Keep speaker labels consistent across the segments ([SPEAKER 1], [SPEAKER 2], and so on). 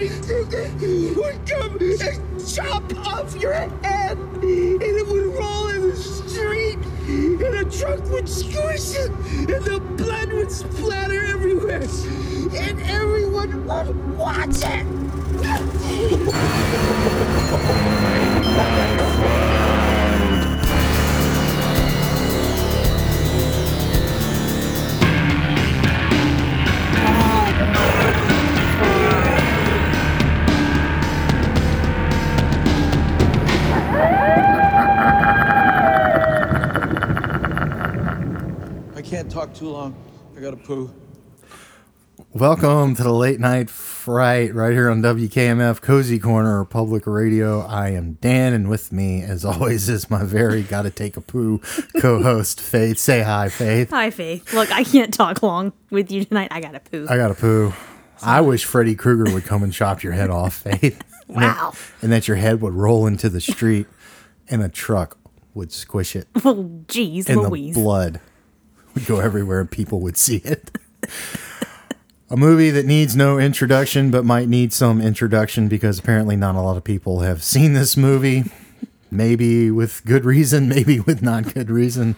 [SPEAKER 1] Freddy Krueger would come and chop off your head, and it would roll in the street, and a truck would squish it, and the blood would splatter everywhere, and everyone would watch it.
[SPEAKER 2] talk too long. I gotta poo.
[SPEAKER 3] Welcome to the late night fright right here on WKMF Cozy Corner Public Radio. I am Dan, and with me, as always, is my very gotta take a poo co-host Faith. Say hi, Faith.
[SPEAKER 4] Hi, Faith. Look, I can't talk long with you tonight. I gotta poo.
[SPEAKER 3] I gotta poo. I wish Freddy Krueger would come and chop your head off, Faith. And that-
[SPEAKER 4] Wow.
[SPEAKER 3] And that your head would roll into the street, and a truck would squish it,
[SPEAKER 4] oh, jeez,
[SPEAKER 3] and
[SPEAKER 4] Louise.
[SPEAKER 3] the blood would go everywhere, and people would see it. A movie that needs no introduction, but might need some introduction because apparently not a lot of people have seen this movie. Maybe with good reason, maybe with not good reason.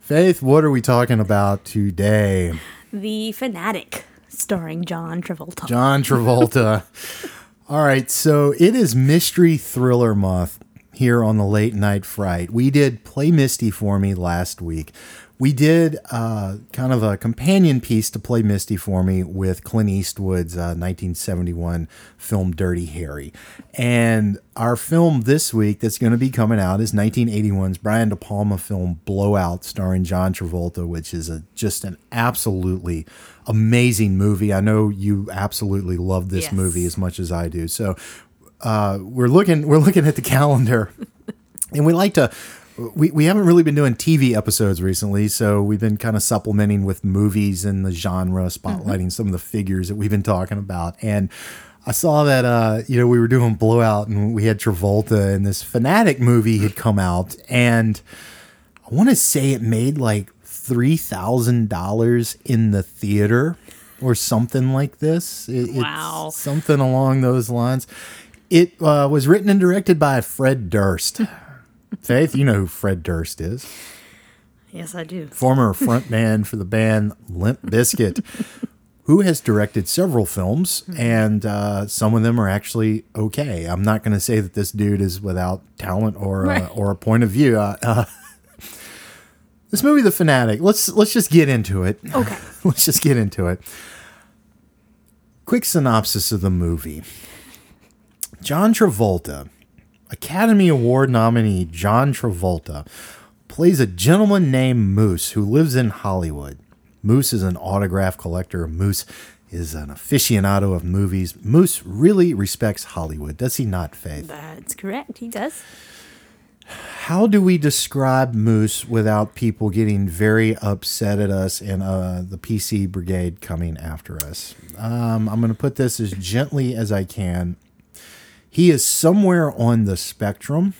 [SPEAKER 3] Faith, what are we talking about today?
[SPEAKER 4] the Fanatic, starring John Travolta.
[SPEAKER 3] John Travolta. All right, so it is Mystery Thriller Month here on the Late Night Fright. We did Play Misty for Me last week. We did uh, kind of a companion piece to Play Misty for Me with Clint Eastwood's uh, 1971 film Dirty Harry. And our film this week that's going to be coming out is 1981's Brian De Palma film Blowout, starring John Travolta, which is a, just an absolutely amazing movie. I know you absolutely love this
[SPEAKER 4] Yes.
[SPEAKER 3] movie as much as I do. So uh, we're looking we're looking at the calendar, and we like to. We, we haven't really been doing TV episodes recently, so we've been kind of supplementing with movies and the genre, spotlighting some of the figures that we've been talking about. And I saw that uh, you know we were doing Blowout, and we had Travolta, and this Fanatic movie had come out, and I want to say it made like three thousand dollars in the theater or something like this. It- it's
[SPEAKER 4] Wow.
[SPEAKER 3] something along those lines. It uh, was written and directed by Fred Durst. Faith, you know who Fred Durst is.
[SPEAKER 4] Yes, I do.
[SPEAKER 3] Former frontman for the band Limp Bizkit, who has directed several films, and uh, some of them are actually okay. I'm not going to say that this dude is without talent or a,
[SPEAKER 4] Right.
[SPEAKER 3] or a point of view. Uh, uh, this movie, The Fanatic. Let's let's just get into it.
[SPEAKER 4] Okay.
[SPEAKER 3] let's just get into it. Quick synopsis of the movie. John Travolta, Academy Award nominee John Travolta, plays a gentleman named Moose who lives in Hollywood. Moose is an autograph collector. Moose is an aficionado of movies. Moose really respects Hollywood, does he not, Faith?
[SPEAKER 4] That's correct. He does.
[SPEAKER 3] How do we describe Moose without people getting very upset at us and uh, the PC brigade coming after us? Um, I'm going to put this as gently as I can. He is somewhere on the spectrum.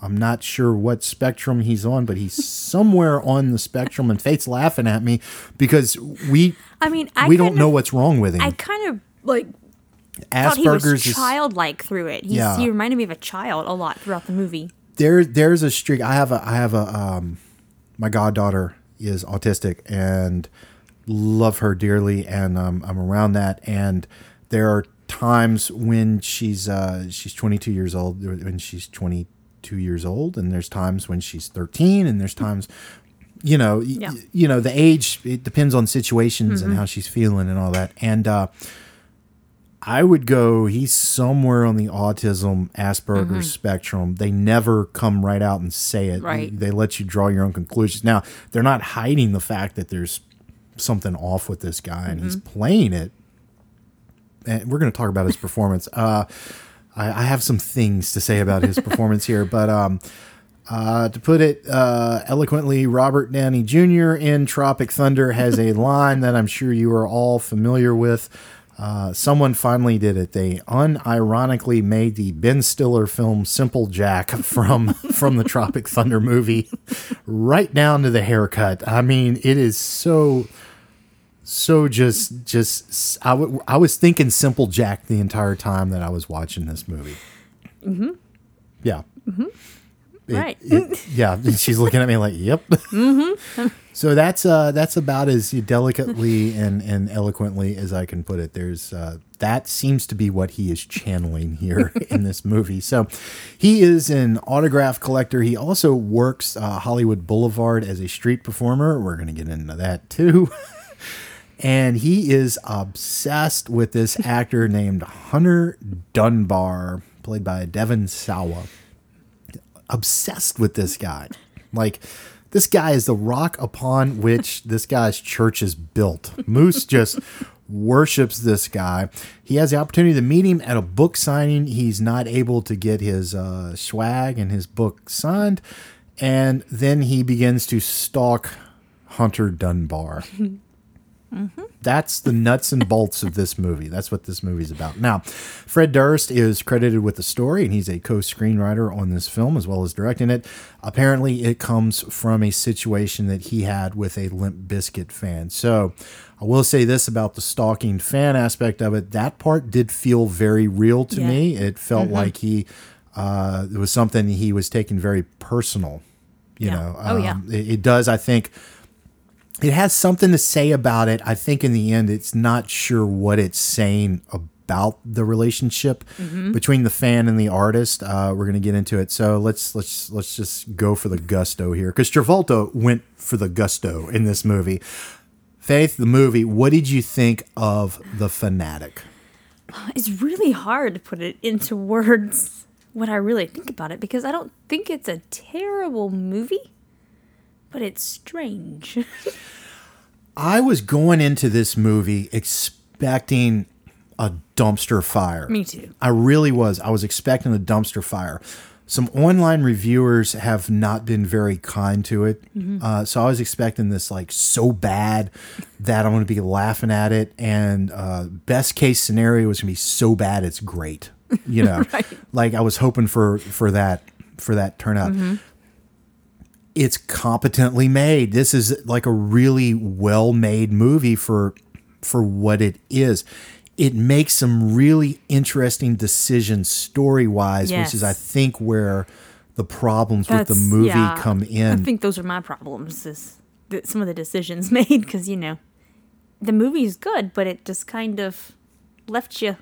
[SPEAKER 3] I'm not sure what spectrum he's on, but he's somewhere on the spectrum. And Faith's laughing at me because we
[SPEAKER 4] I mean, I
[SPEAKER 3] we don't know
[SPEAKER 4] of-
[SPEAKER 3] what's wrong with him.
[SPEAKER 4] I kind of like thought he was
[SPEAKER 3] Asperger's is
[SPEAKER 4] childlike through it. He's,
[SPEAKER 3] Yeah.
[SPEAKER 4] He reminded me of a child a lot throughout the movie.
[SPEAKER 3] there there's a streak i have a i have a um my goddaughter is autistic and love her dearly and um, i'm around that and there are times when she's uh she's 22 years old when she's 22 years old and there's times when she's 13 and there's times you know y- you know the age it depends on situations and how she's feeling and all that and uh I would go, he's somewhere on the autism Asperger's spectrum. They never come right out and say it.
[SPEAKER 4] Right.
[SPEAKER 3] They let you draw your own conclusions. Now, they're not hiding the fact that there's something off with this guy and he's playing it. And we're going to talk about his performance. Uh, I, I have some things to say about his performance here, but um, uh, to put it uh, eloquently, Robert Downey Jr. in Tropic Thunder has a line that I'm sure you are all familiar with. Uh, someone finally did it. They unironically made the Ben Stiller film Simple Jack from from the Tropic Thunder movie, right down to the haircut. I mean, it is so so just just I, w- I was thinking simple jack the entire time that i was watching this movie. Mm-hmm. Yeah. It-
[SPEAKER 4] Right.
[SPEAKER 3] it- yeah she's looking at me like yep. Mm-hmm. so that's uh that's about as delicately and and eloquently as i can put it. There's uh that seems to be what he is channeling here in this movie. So he is an autograph collector. He also works uh, hollywood boulevard as a street performer. We're gonna get into that too and he is obsessed with this actor named Hunter Dunbar, played by Devon Sawa. Obsessed with this guy. Like, this guy is the rock upon which this guy's church is built. Moose just worships this guy. He has the opportunity to meet him at a book signing. He's not able to get his uh, swag and his book signed. And then he begins to stalk Hunter Dunbar. That's the nuts and bolts of this movie. That's what this movie's about. Now, Fred Durst is credited with the story, and he's a co screenwriter on this film as well as directing it. Apparently, it comes from a situation that he had with a Limp Bizkit fan. So, I will say this about the stalking fan aspect of it. That part did feel very real to
[SPEAKER 4] Yeah.
[SPEAKER 3] me. It felt like he, uh, it was something he was taking very personal. You
[SPEAKER 4] Yeah.
[SPEAKER 3] know,
[SPEAKER 4] Oh, yeah.
[SPEAKER 3] Um, it, it does, I think it has something to say about it. I think in the end, it's not sure what it's saying about the relationship
[SPEAKER 4] Mm-hmm.
[SPEAKER 3] between the fan and the artist. Uh, we're gonna get into it. So let's let's let's just go for the gusto here, because Travolta went for the gusto in this movie. Faith, the movie. What did you think of the fanatic?
[SPEAKER 4] It's really hard to put it into words what I really think about it because I don't think it's a terrible movie, but it's strange.
[SPEAKER 3] I was going into this movie expecting a dumpster fire.
[SPEAKER 4] Me too.
[SPEAKER 3] I really was. I was expecting a dumpster fire. Some online reviewers have not been very kind to it. Uh, so I was expecting this like so bad that I'm going to be laughing at it. And uh, best case scenario is going to be so bad it's great. You know, like I was hoping for for that for that turnout it's competently made. This is like a really well made movie for for what it is. It makes some really interesting decisions story wise, which is I think where the problems with the movie
[SPEAKER 4] yeah,
[SPEAKER 3] come in.
[SPEAKER 4] I think those are my problems. Is that some of the decisions made because you know the movie's good, but it just kind of left you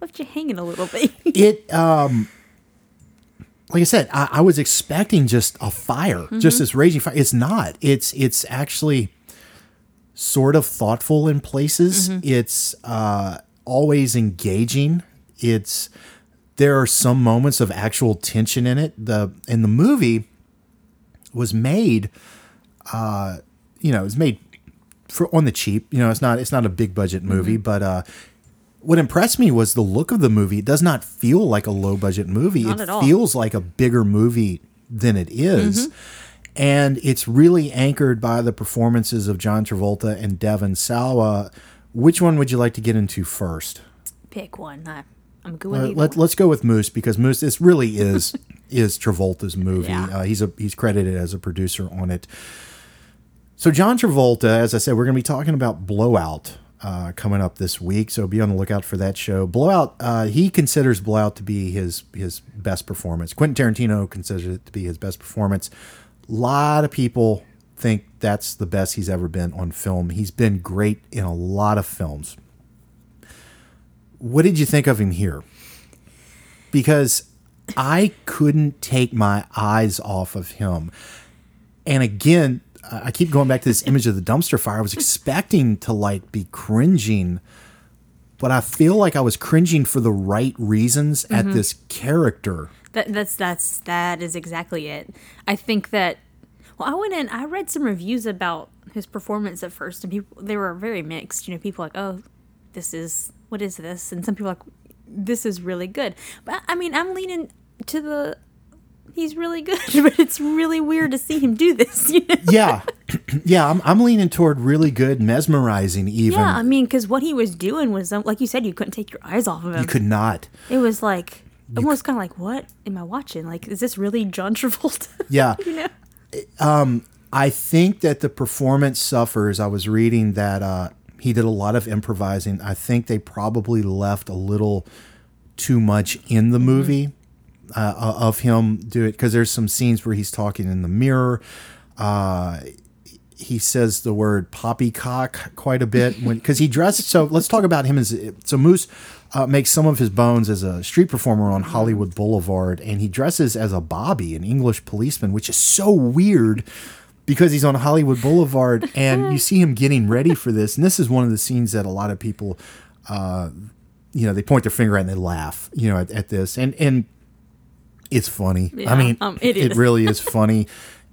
[SPEAKER 4] left you hanging a little bit.
[SPEAKER 3] it um like I said, I, I was expecting just a fire, just this raging fire. It's not. It's it's actually sort of thoughtful in places. It's uh, always engaging. It's there are some moments of actual tension in it. The and the movie was made, uh, you know, it was made for on the cheap. You know, it's not it's not a big budget movie, but uh, what impressed me was the look of the movie. It does not feel like a low budget movie.
[SPEAKER 4] Not
[SPEAKER 3] it feels like a bigger movie than it is. And it's really anchored by the performances of John Travolta and Devon Sawa. Which one would you like to get into first?
[SPEAKER 4] Pick one. I, I'm good
[SPEAKER 3] Uh, let, let's go with Moose because Moose this really is is Travolta's movie.
[SPEAKER 4] Yeah.
[SPEAKER 3] Uh, he's a he's credited as a producer on it. So John Travolta, as I said, we're going to be talking about Blowout uh, coming up this week. So be on the lookout for that show. Blowout, uh, he considers Blowout to be his his best performance. Quentin Tarantino considers it to be his best performance. A lot of people think that's the best he's ever been on film. He's been great in a lot of films. What did you think of him here? Because I couldn't take my eyes off of him. And again, I keep going back to this image of the dumpster fire. I was expecting to like be cringing, but I feel like I was cringing for the right reasons at mm-hmm. this character.
[SPEAKER 4] That, that's that's that is exactly it. I think that. Well, I went in. I read some reviews about his performance at first, and people they were very mixed. You know, people like, "Oh, this is what is this?" And some people like, "This is really good." But I mean, I'm leaning to the. He's really good, but it's really weird to see him do this. You know?
[SPEAKER 3] Yeah, yeah, I'm, I'm leaning toward really good, mesmerizing. Even
[SPEAKER 4] Yeah, I mean, because what he was doing was, um, like you said, you couldn't take your eyes off of him.
[SPEAKER 3] you could not.
[SPEAKER 4] It was like almost kind of like, what am I watching? Like, is this really John Travolta?
[SPEAKER 3] Yeah.
[SPEAKER 4] you know?
[SPEAKER 3] I think that the performance suffers. I was reading that uh, He did a lot of improvising. I think they probably left a little too much in the movie uh, of him do it because there's some scenes where he's talking in the mirror. Uh, he says the word poppycock quite a bit because he dressed. So let's talk about him as so Moose uh, makes some of his bones as a street performer on Hollywood Boulevard, and he dresses as a Bobby, an English policeman, which is so weird because he's on Hollywood Boulevard, and you see him getting ready for this. And this is one of the scenes that a lot of people, uh, you know, they point their finger at and they laugh, you know, at, at this, and and it's funny.
[SPEAKER 4] Yeah,
[SPEAKER 3] I mean,
[SPEAKER 4] um, it
[SPEAKER 3] it really is funny.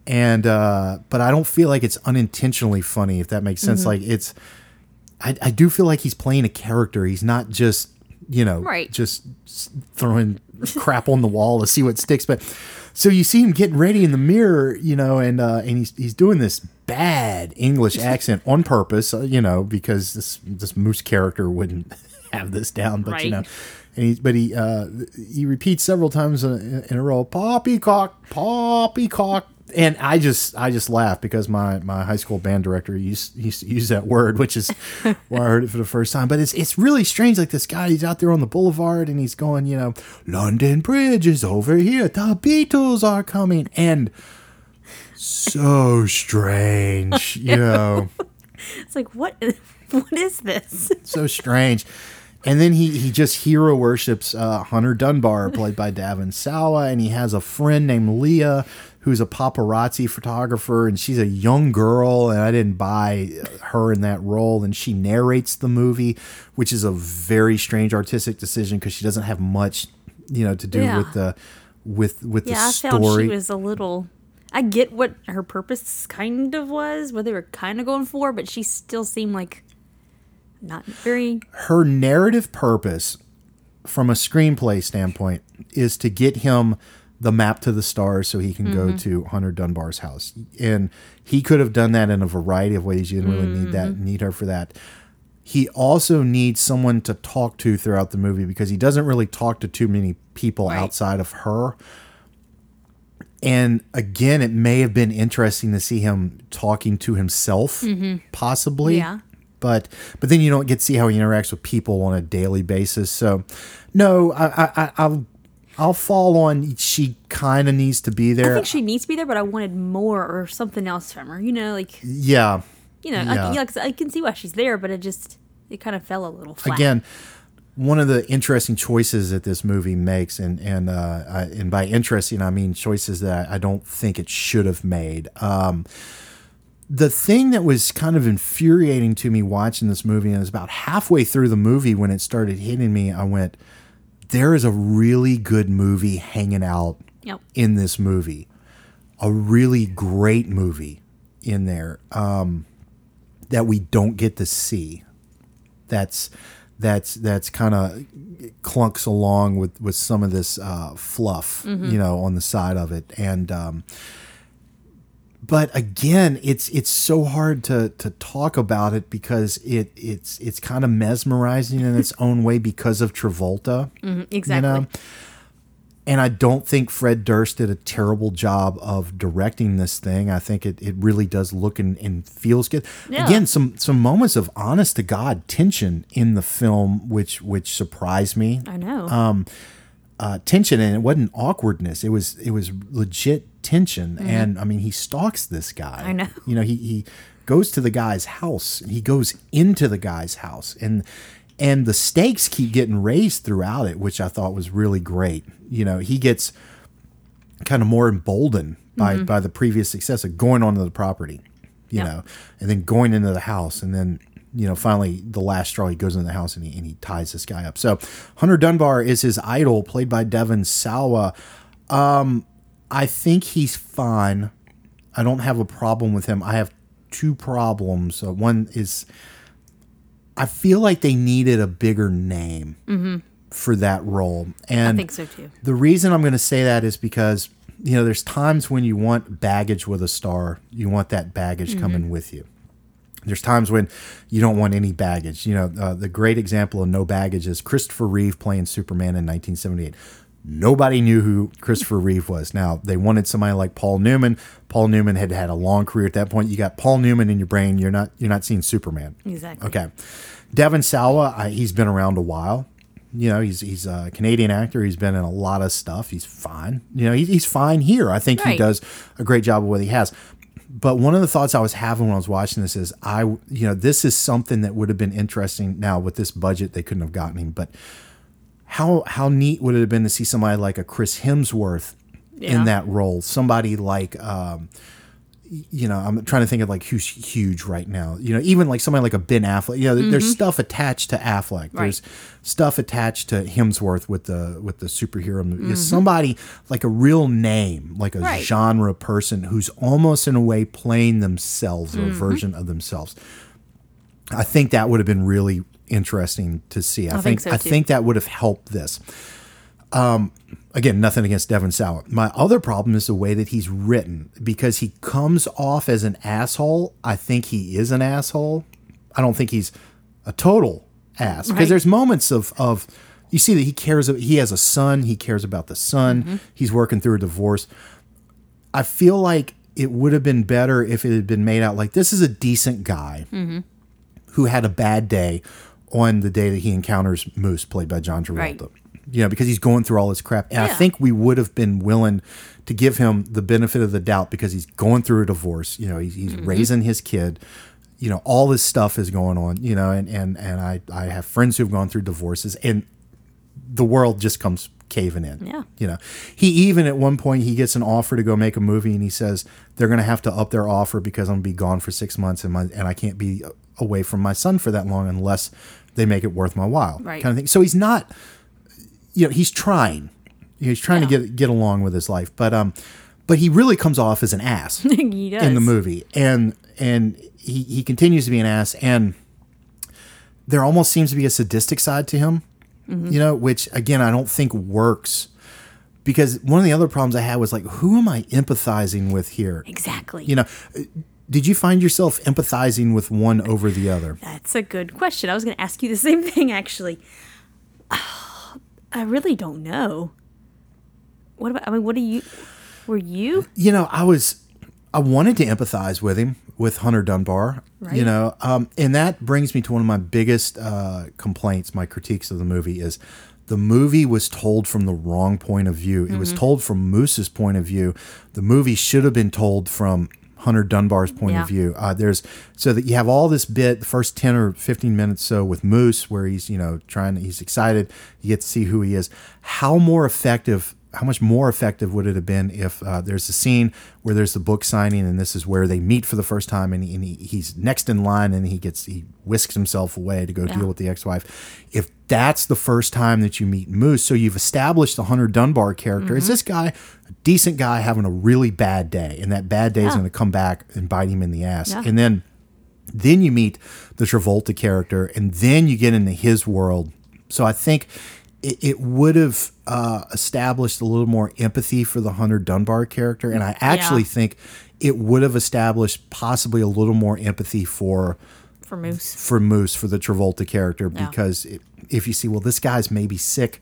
[SPEAKER 3] And uh, but I don't feel like it's unintentionally funny, if that makes sense.
[SPEAKER 4] Mm-hmm.
[SPEAKER 3] Like it's, I, I do feel like he's playing a character. He's not just you know
[SPEAKER 4] Right.
[SPEAKER 3] just throwing crap on the wall to see what sticks. But so you see him getting ready in the mirror, you know, and uh, and he's he's doing this bad English accent on purpose, uh, you know, because this this moose character wouldn't have this down, but you know. And he, but he uh, he repeats several times in, in a row, poppycock, poppycock, and I just I just laugh because my, my high school band director used used to use that word, which is where I heard it for the first time. But it's it's really strange. Like this guy, he's out there on the boulevard and he's going, you know, London Bridge is over here. The Beatles are coming, and so strange, you know.
[SPEAKER 4] It's like what? What is this?
[SPEAKER 3] so strange. And then he he just hero worships uh, Hunter Dunbar, played by Devon Sawa, and he has a friend named Leah who's a paparazzi photographer, and she's a young girl, and I didn't buy her in that role, and she narrates the movie, which is a very strange artistic decision because she doesn't have much, you know, to do
[SPEAKER 4] Yeah.
[SPEAKER 3] with the with with
[SPEAKER 4] Yeah,
[SPEAKER 3] the
[SPEAKER 4] I
[SPEAKER 3] story.
[SPEAKER 4] found she was a little. I get what her purpose kind of was, what they were kind of going for, but she still seemed like not very.
[SPEAKER 3] her narrative purpose from a screenplay standpoint is to get him the map to the stars so he can go mm-hmm. to Hunter Dunbar's house. And he could have done that in a variety of ways. You didn't really need that mm-hmm. need her for that. He also needs someone to talk to throughout the movie because he doesn't really talk to too many people
[SPEAKER 4] Right.
[SPEAKER 3] outside of her. And again, it may have been interesting to see him talking to himself, mm-hmm. possibly.
[SPEAKER 4] Yeah.
[SPEAKER 3] But but then you don't get to see how he interacts with people on a daily basis. So, no, I, I, I I'll I'll fall on. She kind of needs to be there.
[SPEAKER 4] I think she needs to be there, but I wanted more or something else from her. You know, like
[SPEAKER 3] yeah.
[SPEAKER 4] you know,
[SPEAKER 3] Yeah.
[SPEAKER 4] I, like, I can see why she's there, but it just it kind of fell a little flat.
[SPEAKER 3] again one of the interesting choices that this movie makes and and uh, I, and by interesting I mean choices that I don't think it should have made um, the thing that was kind of infuriating to me watching this movie and it was about halfway through the movie when it started hitting me I went there is a really good movie hanging out
[SPEAKER 4] Yep.
[SPEAKER 3] in this movie. A really great movie in there um, that we don't get to see. That's that's that's kind of clunks along with with some of this uh, fluff, you know, on the side of it, and um, but again, it's it's so hard to to talk about it because it it's it's kind of mesmerizing in its own way because of Travolta,
[SPEAKER 4] exactly.
[SPEAKER 3] you know. And I don't think Fred Durst did a terrible job of directing this thing. I think it, it really does look and, and feels good.
[SPEAKER 4] Yeah.
[SPEAKER 3] Again, some some moments of honest to God tension in the film, which which surprised me.
[SPEAKER 4] I know.
[SPEAKER 3] Um, Uh, tension and it wasn't awkwardness. It was it was legit tension. And I mean, he stalks this guy.
[SPEAKER 4] Mm-hmm. I know.
[SPEAKER 3] You know, he he goes to the guy's house. He goes into the guy's house, and and the stakes keep getting raised throughout it, which I thought was really great. You know, he gets kind of more emboldened by
[SPEAKER 4] Mm-hmm.
[SPEAKER 3] by the previous success of going onto the property, you
[SPEAKER 4] Yeah.
[SPEAKER 3] know, and then going into the house, and then you know finally the last straw he goes into the house and he and he ties this guy up. So Hunter Dunbar is his idol, played by Devon Sawa. Um, I think he's fine. I don't have a problem with him. I have two problems. Uh, one is I feel like they needed a bigger name for that role, And I
[SPEAKER 4] think so too.
[SPEAKER 3] the reason I'm going to say that is because you know there's times when you want baggage with a star, you want that baggage coming with you. There's times when you don't want any baggage. You know, uh, the great example of no baggage is Christopher Reeve playing Superman in 1978. Nobody knew who Christopher Reeve was. Now they wanted somebody like Paul Newman. Paul Newman had had a long career at that point. You got Paul Newman in your brain. You're not you're not seeing Superman.
[SPEAKER 4] Exactly.
[SPEAKER 3] Okay. Devon Sawa, I, he's been around a while. You know, he's he's a Canadian actor. He's been in a lot of stuff. He's fine. You know, he, he's fine here. I think he does a great job of what he has. But one of the thoughts I was having when I was watching this is, I you know, this is something that would have been interesting. Now with this budget, they couldn't have gotten him. But how how neat would it have been to see somebody like a Chris Hemsworth
[SPEAKER 4] Yeah.
[SPEAKER 3] in that role? Somebody like. Um, you know, I'm trying to think of like who's huge right now. You know, even like somebody like a Ben Affleck. You know, there- there's mm-hmm. stuff attached to Affleck. There's stuff attached to Hemsworth with the with the superhero movie. Mm-hmm. Somebody like a real name, like a
[SPEAKER 4] Right.
[SPEAKER 3] genre person who's almost in a way playing themselves or a mm-hmm. version of themselves. I think that would have been really interesting to see. I,
[SPEAKER 4] I
[SPEAKER 3] think,
[SPEAKER 4] think so,
[SPEAKER 3] I think that would have helped this. Um, again, nothing against Devon Sawa. My other problem is the way that he's written because he comes off as an asshole. I think he is an asshole. I don't think he's a total ass because
[SPEAKER 4] Right.
[SPEAKER 3] there's moments of of you see that he cares. He has a son. He cares about the son.
[SPEAKER 4] Mm-hmm.
[SPEAKER 3] He's working through a divorce. I feel like it would have been better if it had been made out like this is a decent guy
[SPEAKER 4] Mm-hmm.
[SPEAKER 3] who had a bad day on the day that he encounters Moose, played by John Travolta.
[SPEAKER 4] Right.
[SPEAKER 3] You know, because he's going through all this crap. And I think we would have been willing to give him the benefit of the doubt because he's going through a divorce. You know, he's, he's
[SPEAKER 4] Mm-hmm.
[SPEAKER 3] raising his kid. You know, all this stuff is going on, you know, and, and, and I, I have friends who've gone through divorces and the world just comes caving in.
[SPEAKER 4] Yeah.
[SPEAKER 3] You know, he even at one point he gets an offer to go make a movie, and he says they're going to have to up their offer because I'm gonna be gone for six months, and my and I can't be away from my son for that long unless they make it worth my while.
[SPEAKER 4] Right.
[SPEAKER 3] Kind of thing. So he's not, you know, he's trying. He's trying to get get along with his life, but um, but he really comes off as an ass
[SPEAKER 4] he does.
[SPEAKER 3] in the movie, and and he he continues to be an ass, and there almost seems to be a sadistic side to him, you know, which again I don't think works because one of the other problems I had was like, who am I empathizing with here?
[SPEAKER 4] Exactly.
[SPEAKER 3] You know, did you find yourself empathizing with one over the other?
[SPEAKER 4] That's a good question. I was going to ask you the same thing, actually. I really don't know. What about, I mean, what do you, were you?
[SPEAKER 3] you know, I was, I wanted to empathize with him, with Hunter Dunbar,
[SPEAKER 4] Right.
[SPEAKER 3] you know, um, and that brings me to one of my biggest uh, complaints, my critiques of the movie is the movie was told from the wrong point of view. It
[SPEAKER 4] Mm-hmm.
[SPEAKER 3] was told from Moose's point of view. The movie should have been told from Hunter Dunbar's point
[SPEAKER 4] Yeah.
[SPEAKER 3] of view. Uh, there's so that you have all this bit, the first ten or fifteen minutes so with Moose, where he's you know trying, he's excited, you get to see who he is. How more effective how much more effective would it have been if uh, there's a scene where there's the book signing and this is where they meet for the first time and, he, and he, he's next in line and he gets he whisks himself away to go
[SPEAKER 4] Yeah.
[SPEAKER 3] deal with the ex-wife if that's the first time that you meet moose so you've established the hunter dunbar character
[SPEAKER 4] Mm-hmm.
[SPEAKER 3] is this guy a decent guy having a really bad day and that bad day is going to come back and bite him in the ass
[SPEAKER 4] Yeah.
[SPEAKER 3] and then then you meet the Travolta character, and then you get into his world. So I think it, it would have uh, established a little more empathy for the Hunter Dunbar character, and I actually
[SPEAKER 4] Yeah.
[SPEAKER 3] think it would have established possibly a little more empathy for
[SPEAKER 4] For Moose.
[SPEAKER 3] for Moose for the Travolta character
[SPEAKER 4] Yeah.
[SPEAKER 3] because it, if you see, well, this guy's maybe sick,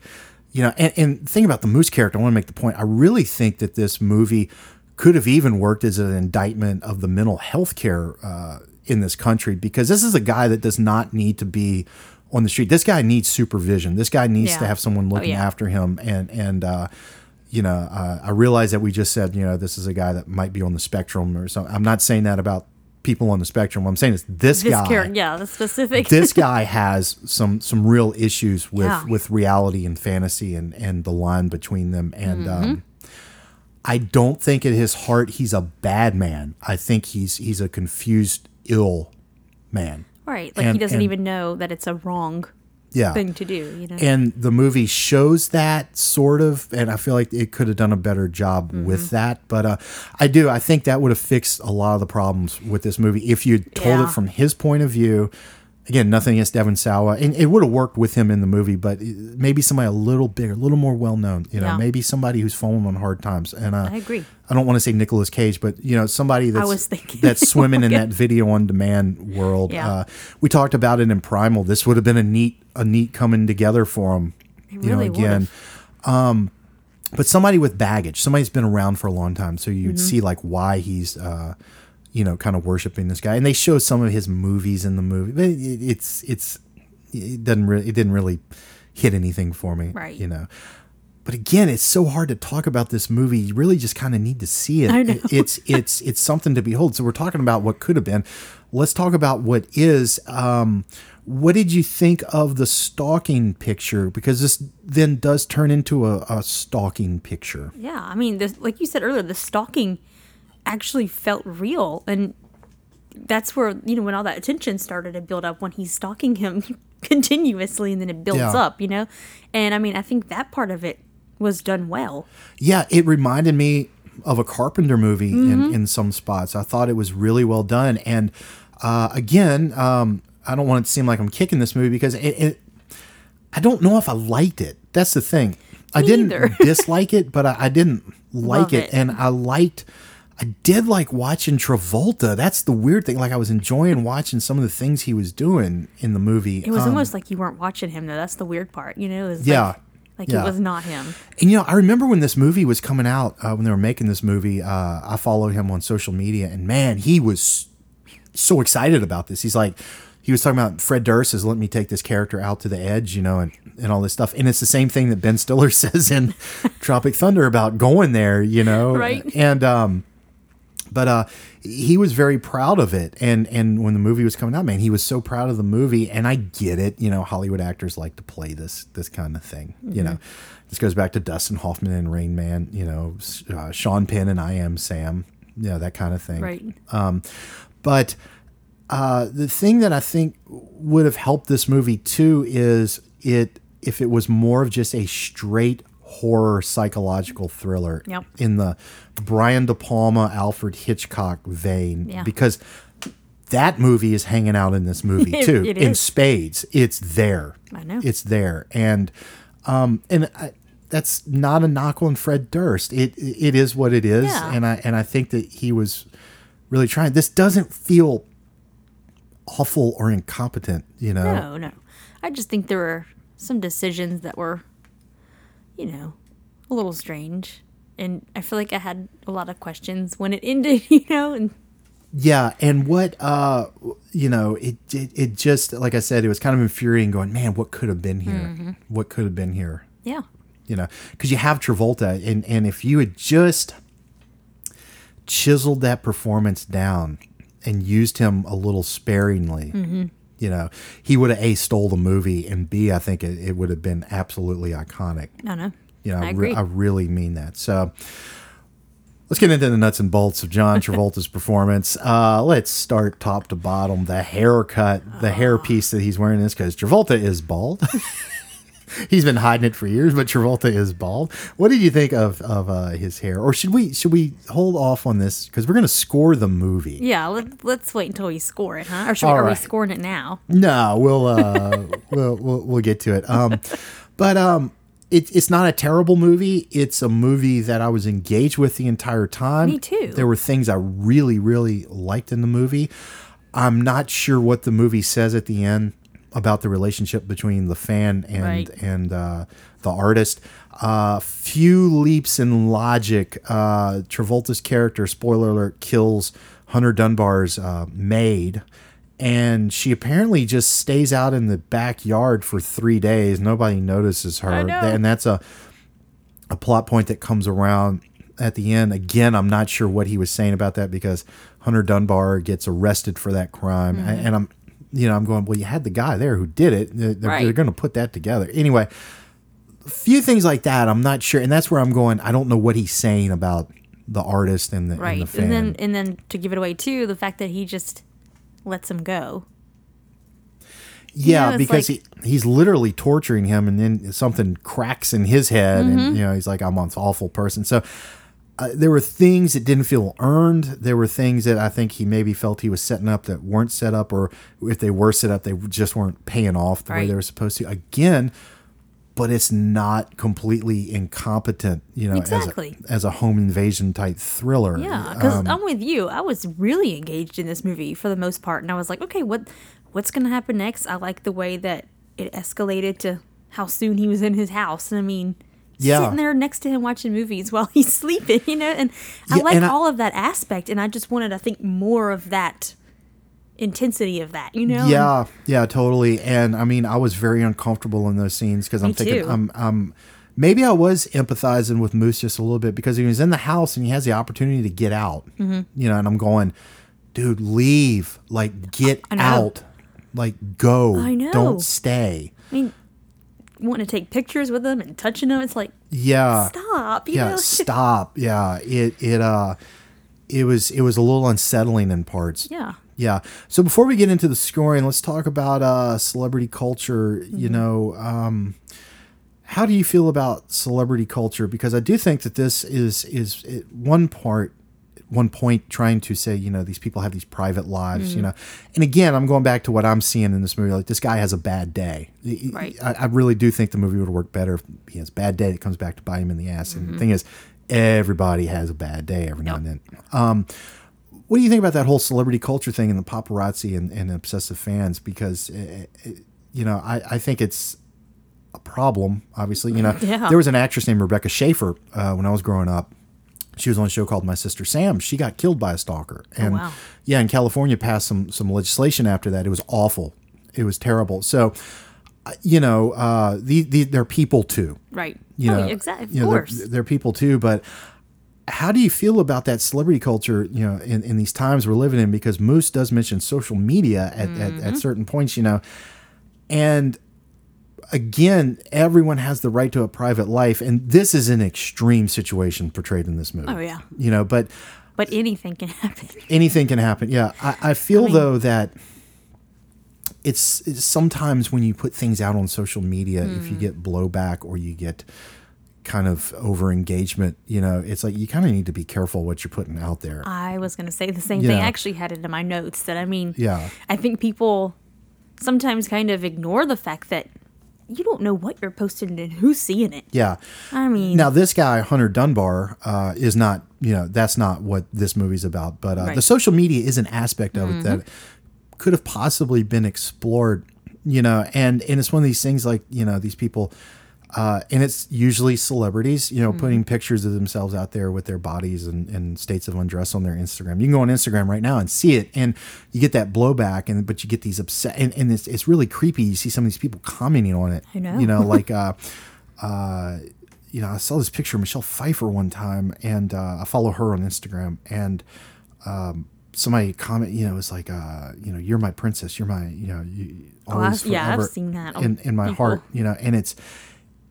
[SPEAKER 3] you know, and, and think about the Moose character. I want to make the point. I really think that this movie could have even worked as an indictment of the mental health care uh, in this country because this is a guy that does not need to be on the street. This guy needs supervision. This guy needs to have someone
[SPEAKER 4] Oh,
[SPEAKER 3] looking
[SPEAKER 4] yeah.
[SPEAKER 3] after him and and. Uh, you know, uh, I realize that we just said, you know, this is a guy that might be on the spectrum or something. I'm not saying that about people on the spectrum. What I'm saying is this,
[SPEAKER 4] This
[SPEAKER 3] guy
[SPEAKER 4] character, yeah, the specific.
[SPEAKER 3] this guy has some some real issues with
[SPEAKER 4] Yeah.
[SPEAKER 3] with reality and fantasy and and the line between them and
[SPEAKER 4] Mm-hmm.
[SPEAKER 3] um I don't think at his heart he's a bad man. I think he's he's a confused ill man.
[SPEAKER 4] Right. Like he doesn't
[SPEAKER 3] and-
[SPEAKER 4] even know that it's a wrong
[SPEAKER 3] Yeah.
[SPEAKER 4] thing to do, you know?
[SPEAKER 3] And the movie shows that sort of, and I feel like it could have done a better job
[SPEAKER 4] Mm-hmm.
[SPEAKER 3] with that. But uh, I do, I think that would have fixed a lot of the problems with this movie if you told
[SPEAKER 4] Yeah.
[SPEAKER 3] it from his point of view. Again, nothing against Devon Sawa, and it would have worked with him in the movie, but maybe somebody a little bigger, a little more well known. You know,
[SPEAKER 4] Yeah.
[SPEAKER 3] maybe somebody who's fallen on hard times. And uh,
[SPEAKER 4] I agree.
[SPEAKER 3] I don't want to say Nicolas Cage, but you know, somebody that's that's swimming in that video on demand world.
[SPEAKER 4] Yeah.
[SPEAKER 3] Uh, we talked about it in Primal. This would have been a neat a neat coming together for him.
[SPEAKER 4] It
[SPEAKER 3] you know,
[SPEAKER 4] really
[SPEAKER 3] again. Um, but somebody with baggage, somebody's been around for a long time, so you'd see like why he's, uh, you know, kind of worshiping this guy, and they show some of his movies in the movie. But it, it's it's it doesn't really it didn't really hit anything for me,
[SPEAKER 4] Right.
[SPEAKER 3] You know. But again, it's so hard to talk about this movie. You really just kind of need to see it.
[SPEAKER 4] I know.
[SPEAKER 3] It's it's it's something to behold. So we're talking about what could have been. Let's talk about what is. Um, what did you think of the stalking picture? Because this then does turn into a, a stalking picture.
[SPEAKER 4] Yeah, I mean, this, like you said earlier, the stalking actually felt real, and that's where you know when all that attention started to build up when he's stalking him continuously, and then it builds
[SPEAKER 3] Yeah.
[SPEAKER 4] up, you know. And I mean, I think that part of it was done well.
[SPEAKER 3] Yeah, it reminded me of a Carpenter movie in, in some spots. I thought it was really well done. And uh, again, um, I don't want it to seem like I'm kicking this movie because it, it I don't know if I liked it. That's the thing. I didn't dislike it, but I, I didn't like it.
[SPEAKER 4] it.
[SPEAKER 3] And I liked, I did like watching Travolta. That's the weird thing. Like I was enjoying watching some of the things he was doing in the movie.
[SPEAKER 4] It was
[SPEAKER 3] Um,
[SPEAKER 4] almost like you weren't watching him, though. That's the weird part, you know. It was
[SPEAKER 3] Yeah.
[SPEAKER 4] like, like
[SPEAKER 3] Yeah.
[SPEAKER 4] it was not him.
[SPEAKER 3] And you know, I remember when this movie was coming out, uh, when they were making this movie, uh, I followed him on social media, and man, he was so excited about this. He's like, he was talking about Fred Durst is let me take this character out to the edge, you know, and, and all this stuff. And it's the same thing that Ben Stiller says in Tropic Thunder about going there, you know,
[SPEAKER 4] Right.
[SPEAKER 3] And um, but uh, he was very proud of it. And and when the movie was coming out, man, he was so proud of the movie. And I get it, you know, Hollywood actors like to play this this kind of thing. You know, this goes back to Dustin Hoffman and Rain Man. You know, uh, Sean Penn and I Am Sam. You know that kind of thing.
[SPEAKER 4] Right.
[SPEAKER 3] But uh, the thing that I think would have helped this movie too is it if it was more of just a straight horror psychological thriller
[SPEAKER 4] Yep.
[SPEAKER 3] in the Brian De Palma, Alfred Hitchcock vein,
[SPEAKER 4] Yeah.
[SPEAKER 3] because that movie is hanging out in this movie too
[SPEAKER 4] it
[SPEAKER 3] in
[SPEAKER 4] is.
[SPEAKER 3] spades. It's there.
[SPEAKER 4] I know.
[SPEAKER 3] it's there, and um, and I, that's not a knock on Fred Durst. It it is what it is,
[SPEAKER 4] Yeah.
[SPEAKER 3] and I and I think that he was really trying. This doesn't feel awful or incompetent, you know.
[SPEAKER 4] No, no. I just think there were some decisions that were, you know, a little strange. And I feel like I had a lot of questions when it ended, you know, and
[SPEAKER 3] Yeah, and what uh you know, it, it it just like I said, it was kind of infuriating going, man, what could have been here?
[SPEAKER 4] Mm-hmm.
[SPEAKER 3] What could have been here?
[SPEAKER 4] yeah.
[SPEAKER 3] You know, cuz you have Travolta and and if you had just chiseled that performance down and used him a little sparingly,
[SPEAKER 4] Mm-hmm.
[SPEAKER 3] You know, he would have A stole the movie and B I think it, it would have been absolutely iconic.
[SPEAKER 4] No, no.
[SPEAKER 3] You know,
[SPEAKER 4] I
[SPEAKER 3] I, re- I really mean that. So let's get into the nuts and bolts of John Travolta's performance. Uh, let's start top to bottom. The haircut, the hair piece that he's wearing is because Travolta is bald. he's been hiding it for years, but Travolta is bald. What did you think of of uh, his hair? Or should we should we hold off on this because we're going to score the movie?
[SPEAKER 4] Yeah, let, let's wait until we score it, huh? Or should, are we
[SPEAKER 3] right.
[SPEAKER 4] scoring it now?
[SPEAKER 3] No, we'll uh, we'll, we'll we'll get to it. Um, but um, it, it's not a terrible movie. It's a movie that I was engaged with the entire time.
[SPEAKER 4] Me too.
[SPEAKER 3] There were things I really really liked in the movie. I'm not sure what the movie says at the end about the relationship between the fan and
[SPEAKER 4] Right.
[SPEAKER 3] and uh, the artist. Uh, few leaps in logic. Uh, Travolta's character, spoiler alert, kills Hunter Dunbar's uh, maid, and she apparently just stays out in the backyard for three days. Nobody notices her, and that's a a plot point that comes around at the end. Again, I'm not sure what he was saying about that because Hunter Dunbar gets arrested for that crime,
[SPEAKER 4] Mm-hmm.
[SPEAKER 3] And I'm, you know, I'm going. Well, you had the guy there who did it. They're,
[SPEAKER 4] Right.
[SPEAKER 3] they're going to put that together anyway. A few things like that, I'm not sure, and that's where I'm going. I don't know what he's saying about the artist and the,
[SPEAKER 4] Right.
[SPEAKER 3] and the fan.
[SPEAKER 4] And then and then to give it away too, the fact that he just lets him go.
[SPEAKER 3] Yeah,
[SPEAKER 4] know,
[SPEAKER 3] because
[SPEAKER 4] like-
[SPEAKER 3] he, he's literally torturing him, and then something cracks in his head,
[SPEAKER 4] Mm-hmm.
[SPEAKER 3] and you know he's like, "I'm an awful person." So uh, there were things that didn't feel earned. There were things that I think he maybe felt he was setting up that weren't set up, or if they were set up, they just weren't paying off the way they were supposed to. Again, but it's not completely incompetent, you know,
[SPEAKER 4] Exactly.
[SPEAKER 3] as a, as a home invasion type thriller.
[SPEAKER 4] Yeah, because
[SPEAKER 3] Um,
[SPEAKER 4] I'm with you. I was really engaged in this movie for the most part, and I was like, okay, what what's gonna happen next? I like the way that it escalated to how soon he was in his house. And I mean,
[SPEAKER 3] Yeah.
[SPEAKER 4] sitting there next to him watching movies while he's sleeping, you know. And I
[SPEAKER 3] Yeah,
[SPEAKER 4] like
[SPEAKER 3] and I-
[SPEAKER 4] all of that aspect, and I just wanted, I think, more of that intensity of that, you know.
[SPEAKER 3] Yeah, yeah, totally. And I mean, I was very uncomfortable in those scenes because I'm
[SPEAKER 4] Me
[SPEAKER 3] thinking,
[SPEAKER 4] too.
[SPEAKER 3] I'm, I'm, maybe I was empathizing with Moose just a little bit because he was in the house and he has the opportunity to get out,
[SPEAKER 4] Mm-hmm.
[SPEAKER 3] you know, and I'm going, dude, leave, like, get out, like, go,
[SPEAKER 4] I know.
[SPEAKER 3] don't stay.
[SPEAKER 4] I mean, wanting to take pictures with them and touching them, it's like
[SPEAKER 3] Yeah,
[SPEAKER 4] stop, you
[SPEAKER 3] yeah,
[SPEAKER 4] know.
[SPEAKER 3] stop. Yeah, it, it, uh, it was, it was a little unsettling in parts.
[SPEAKER 4] yeah.
[SPEAKER 3] Yeah. So before we get into the scoring, let's talk about uh, celebrity culture. You
[SPEAKER 4] Mm-hmm.
[SPEAKER 3] know, um, how do you feel about celebrity culture? Because I do think that this is is at one part, one point, trying to say, you know, these people have these private lives.
[SPEAKER 4] Mm-hmm.
[SPEAKER 3] You know, and again, I'm going back to what I'm seeing in this movie. Like this guy has a bad day.
[SPEAKER 4] Right.
[SPEAKER 3] I, I really do think the movie would work better if he has a bad day that comes back to bite him in the ass. And the thing is, everybody has a bad day every now and then. Um, what do you think about that whole celebrity culture thing and the paparazzi and, and obsessive fans? Because, uh, uh, you know, I, I think it's a problem, obviously. You know,
[SPEAKER 4] Yeah.
[SPEAKER 3] there was an actress named Rebecca Schaeffer uh, when I was growing up. She was on a show called My Sister Sam. She got killed by a stalker. And
[SPEAKER 4] wow.
[SPEAKER 3] yeah, in California passed some some legislation after that. It was awful. It was terrible. So, uh, you know, uh, the, the, they're people too
[SPEAKER 4] Right.
[SPEAKER 3] you
[SPEAKER 4] oh,
[SPEAKER 3] know,
[SPEAKER 4] exactly. Of
[SPEAKER 3] you know, they're-
[SPEAKER 4] course.
[SPEAKER 3] They're, people too, but how do you feel about that celebrity culture, you know, in, in these times we're living in? Because Moose does mention social media at, at,
[SPEAKER 4] Mm-hmm.
[SPEAKER 3] at certain points, you know, and again, everyone has the right to a private life, and this is an extreme situation portrayed in this movie.
[SPEAKER 4] Oh, yeah.
[SPEAKER 3] you know, but
[SPEAKER 4] but anything can happen.
[SPEAKER 3] anything can happen. Yeah, I, I feel
[SPEAKER 4] mean-
[SPEAKER 3] though that it's, it's sometimes when you put things out on social media, if
[SPEAKER 4] Hmm.
[SPEAKER 3] you get blowback or you get kind of over engagement, you know, it's like you kind of need to be careful what you're putting out there.
[SPEAKER 4] I was going to say the same
[SPEAKER 3] Yeah.
[SPEAKER 4] thing. I actually had it in my notes that I mean,
[SPEAKER 3] Yeah.
[SPEAKER 4] I think people sometimes kind of ignore the fact that you don't know what you're posting and who's seeing it.
[SPEAKER 3] Yeah.
[SPEAKER 4] I mean,
[SPEAKER 3] Now this guy Hunter Dunbar uh, is not, you know, that's not what this movie's about. But uh,
[SPEAKER 4] Right.
[SPEAKER 3] the social media is an aspect of it that could have possibly been explored, you know. And and it's one of these things like you know these people, uh, and it's usually celebrities, you know, putting pictures of themselves out there with their bodies and, and states of undress on their Instagram. You can go on Instagram right now and see it, and you get that blowback, and but you get these upset, and, and it's it's really creepy. You see some of these people commenting on it.
[SPEAKER 4] I know.
[SPEAKER 3] You know, like. Uh, uh, you know, I saw this picture of Michelle Pfeiffer one time, and uh, I follow her on Instagram, and um, somebody comment, you know, it was like, uh, you know, you're my princess, you're my, you know, you, always
[SPEAKER 4] I've- yeah, I've seen that
[SPEAKER 3] in, in my heart, you know, and it's,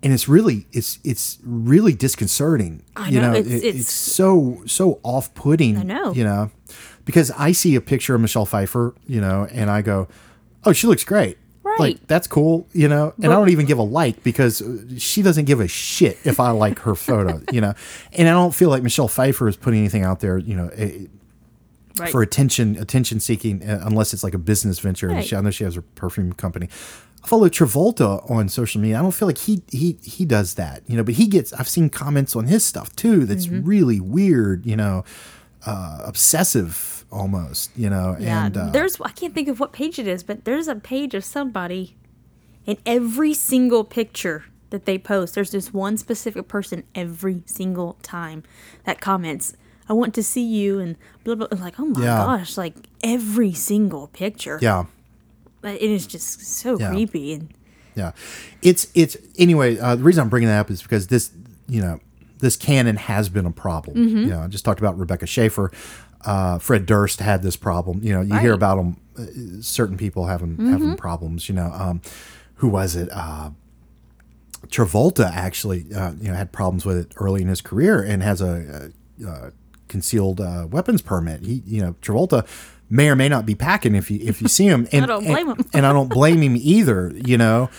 [SPEAKER 3] and it's really, it's, it's really disconcerting.
[SPEAKER 4] I
[SPEAKER 3] you
[SPEAKER 4] know, it's-
[SPEAKER 3] it-
[SPEAKER 4] it's-
[SPEAKER 3] it's so, so off putting.
[SPEAKER 4] I know.
[SPEAKER 3] you know, because I see a picture of Michelle Pfeiffer, you know, and I go, oh, she looks great.
[SPEAKER 4] Right.
[SPEAKER 3] Like that's cool, you know, and I don't even give a like because uh, she doesn't give a shit if I like her photo, you know, and I don't feel like Michelle Pfeiffer is putting anything out there, you know, eh,
[SPEAKER 4] right.
[SPEAKER 3] for attention, attention seeking, uh, unless it's like a business venture.
[SPEAKER 4] Right.
[SPEAKER 3] she, I know she has her perfume company. I follow Travolta on social media. I don't feel like he he he does that, you know, but he gets. I've seen comments on his stuff too. That's
[SPEAKER 4] Mm-hmm.
[SPEAKER 3] really weird, you know, uh, obsessive almost, you know.
[SPEAKER 4] yeah,
[SPEAKER 3] and uh,
[SPEAKER 4] there's I can't think of what page it is, but there's a page of somebody in every single picture that they post. There's this one specific person every single time that comments, "I want to see you," and blah blah. Like, oh my
[SPEAKER 3] Yeah.
[SPEAKER 4] gosh, like every single picture.
[SPEAKER 3] yeah.
[SPEAKER 4] But it is just so
[SPEAKER 3] Yeah.
[SPEAKER 4] creepy and
[SPEAKER 3] Yeah, it's it's anyway. Uh, the reason I'm bringing that up is because this, you know, this canon has been a problem.
[SPEAKER 4] Mm-hmm.
[SPEAKER 3] You know, I just talked about Rebecca Schaeffer. Uh, Fred Durst had this problem. You know, you hear about them. Uh, certain people having having problems. You know, um, who was it? Uh, Travolta actually, uh, you know, had problems with it early in his career and has a, a, a concealed uh, weapons permit. He, you know, Travolta may or may not be packing if you if you see him. And,
[SPEAKER 4] don't blame
[SPEAKER 3] and-
[SPEAKER 4] him.
[SPEAKER 3] and I don't blame him either. You know,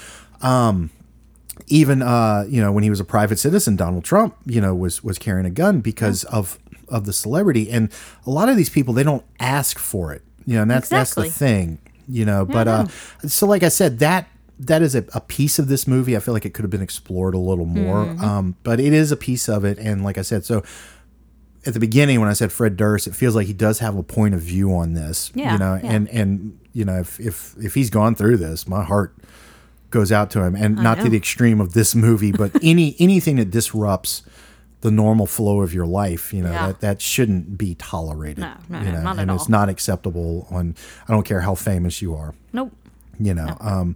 [SPEAKER 3] um, even uh, you know when he was a private citizen, Donald Trump, you know, was was carrying a gun because of of the celebrity. And a lot of these people, they don't ask for it. You know, and that's
[SPEAKER 4] Exactly.
[SPEAKER 3] that's the thing. You know, but uh, so like I said, that that is a, a piece of this movie. I feel like it could have been explored a little more.
[SPEAKER 4] Mm-hmm.
[SPEAKER 3] Um, but it is a piece of it, and like I said, so at the beginning when I said Fred Durst, it feels like he does have a point of view on this.
[SPEAKER 4] Yeah,
[SPEAKER 3] you know,
[SPEAKER 4] yeah.
[SPEAKER 3] and and you know if if if he's gone through this, my heart goes out to him, and not to the extreme of this movie, but any anything that disrupts the normal flow of your life, you know,
[SPEAKER 4] Yeah.
[SPEAKER 3] that that shouldn't be tolerated.
[SPEAKER 4] No, no,
[SPEAKER 3] you
[SPEAKER 4] no,
[SPEAKER 3] know,
[SPEAKER 4] at
[SPEAKER 3] and it's not acceptable. On I don't care how famous you are
[SPEAKER 4] Nope.
[SPEAKER 3] you know um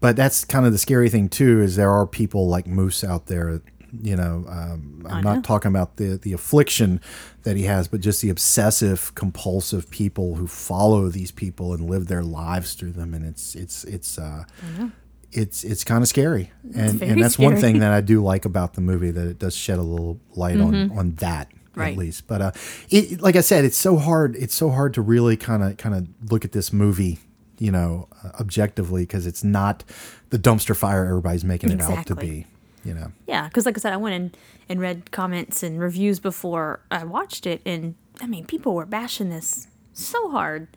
[SPEAKER 3] but that's kind of the scary thing too is there are people like moose out there you know um, i'm
[SPEAKER 4] I
[SPEAKER 3] not talking about the the affliction that he has but just the obsessive compulsive people who follow these people and live their lives through them. And it's it's it's uh it's it's kind of scary. And and that's one thing that i do like about the movie that it does shed a little light on on that
[SPEAKER 4] Mm-hmm. Right.
[SPEAKER 3] at least. But uh it like i said it's so hard it's so hard to really kind of kind of look at this movie you know objectively because it's not the dumpster fire everybody's making it out to be you know.
[SPEAKER 4] Yeah, because like I said, I went and, and read comments and reviews before I watched it, and I mean, people were bashing this so hard,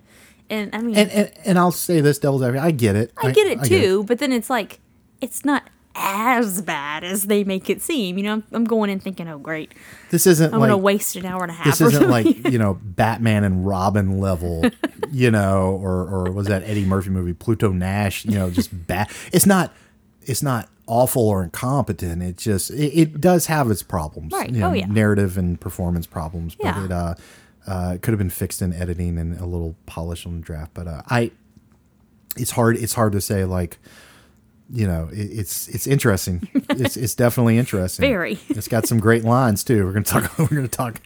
[SPEAKER 4] and I mean,
[SPEAKER 3] and and, and i'll say this devil's advocate i get it.
[SPEAKER 4] I get it too, but then it's like it's not as bad as they make it seem. You know, I'm, I'm going in thinking, oh great,
[SPEAKER 3] this isn't
[SPEAKER 4] I'm
[SPEAKER 3] like
[SPEAKER 4] gonna waste an hour and a half.
[SPEAKER 3] this isn't like you know batman and robin level you know or or was that eddie murphy movie pluto nash you know just bad it's not it's not awful or incompetent it just it, it does have its problems
[SPEAKER 4] Right.
[SPEAKER 3] you know,
[SPEAKER 4] Oh, yeah.
[SPEAKER 3] narrative and performance problems but
[SPEAKER 4] Yeah.
[SPEAKER 3] it uh uh, could have been fixed in editing and a little polish on the draft, but uh, I, it's hard. It's hard to say like, you know, it, it's it's interesting. it's it's definitely interesting.
[SPEAKER 4] Very.
[SPEAKER 3] It's got some great lines too. We're gonna talk. We're gonna talk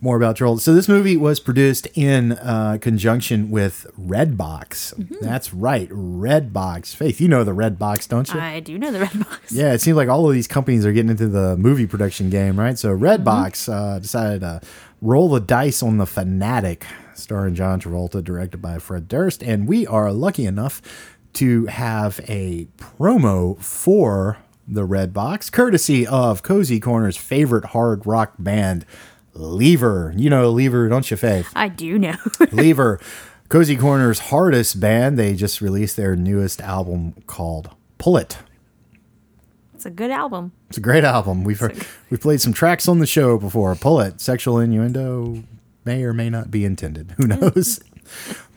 [SPEAKER 3] more about Troll. So this movie was produced in uh, conjunction with Redbox.
[SPEAKER 4] Mm-hmm.
[SPEAKER 3] That's right, Redbox. Faith, you know the Redbox, don't you?
[SPEAKER 4] I do know the red box.
[SPEAKER 3] Yeah, it seems like all of these companies are getting into the movie production game, right? So Redbox uh, decided to roll the dice on the Fanatic, starring John Travolta, directed by Fred Durst, and we are lucky enough to have a promo for the Red Box, courtesy of Cozy Corner's favorite hard rock band, Lever. You know Lever, don't you, Faith?
[SPEAKER 4] I do know.
[SPEAKER 3] Lever, Cozy Corner's hardest band. They just released their newest album called Pull It.
[SPEAKER 4] it's a good album.
[SPEAKER 3] It's a great album. We've heard, we've played some tracks on the show before. Pull it. Sexual innuendo may or may not be intended. Who knows?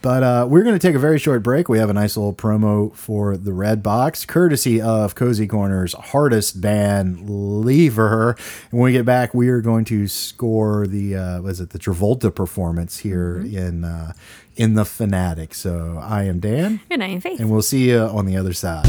[SPEAKER 3] But uh, we're going to take a very short break. We have a nice little promo for the Red Box, courtesy of Cozy Corner's hardest band, Lever. And when we get back, we are going to score the uh, was it the Travolta performance here in uh, in the Fanatic. So I am Dan,
[SPEAKER 4] Good night, Faith.
[SPEAKER 3] and we'll see you on the other side.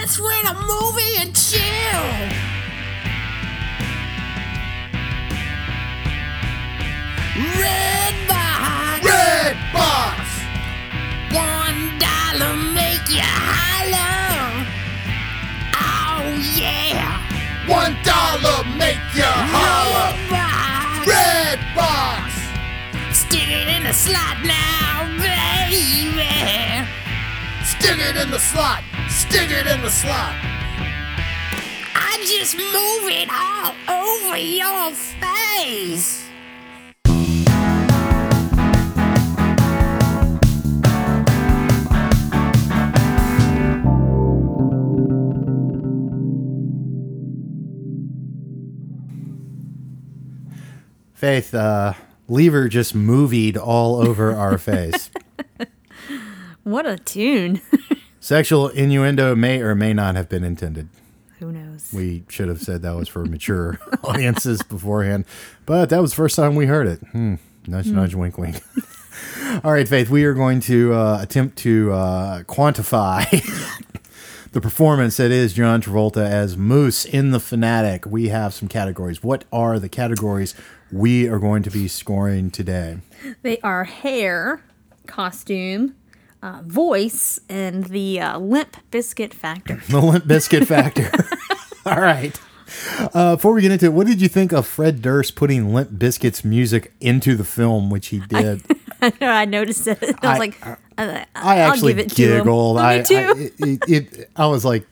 [SPEAKER 5] Let's rent a movie and chill. Red box.
[SPEAKER 6] Red Box!
[SPEAKER 5] One dollar make you holler. Oh yeah.
[SPEAKER 6] One dollar make you holler!
[SPEAKER 5] Red box.
[SPEAKER 6] Red Box!
[SPEAKER 5] Stick it in the slot now, baby.
[SPEAKER 6] Stick it in the slot! Stick it in the slot!
[SPEAKER 5] I just move it all over your face.
[SPEAKER 3] Faith, uh, Lever just movied all over our face.
[SPEAKER 4] What a tune.
[SPEAKER 3] Sexual innuendo may or may not have been intended.
[SPEAKER 4] Who knows?
[SPEAKER 3] We should have said that was for mature audiences beforehand, but that was the first time we heard it. Hmm. Nudge, nudge, wink, wink. All right, Faith, we are going to uh, attempt to uh, quantify the performance that is John Travolta as Moose in The Fanatic. We have some categories. What are the categories we are going to be scoring today?
[SPEAKER 4] They are hair, costume, uh, voice, and the uh, Limp Bizkit factor.
[SPEAKER 3] The Limp Bizkit Factor. All right. Uh, before we get into it, what did you think of Fred Durst putting Limp Bizkit's music into the film, which he did?
[SPEAKER 4] I I noticed it. I was
[SPEAKER 3] I-
[SPEAKER 4] like, I,
[SPEAKER 3] I
[SPEAKER 4] I'll
[SPEAKER 3] actually
[SPEAKER 4] give it
[SPEAKER 3] giggled.
[SPEAKER 4] Me
[SPEAKER 3] I,
[SPEAKER 4] too.
[SPEAKER 3] I, it, it, it- I was like,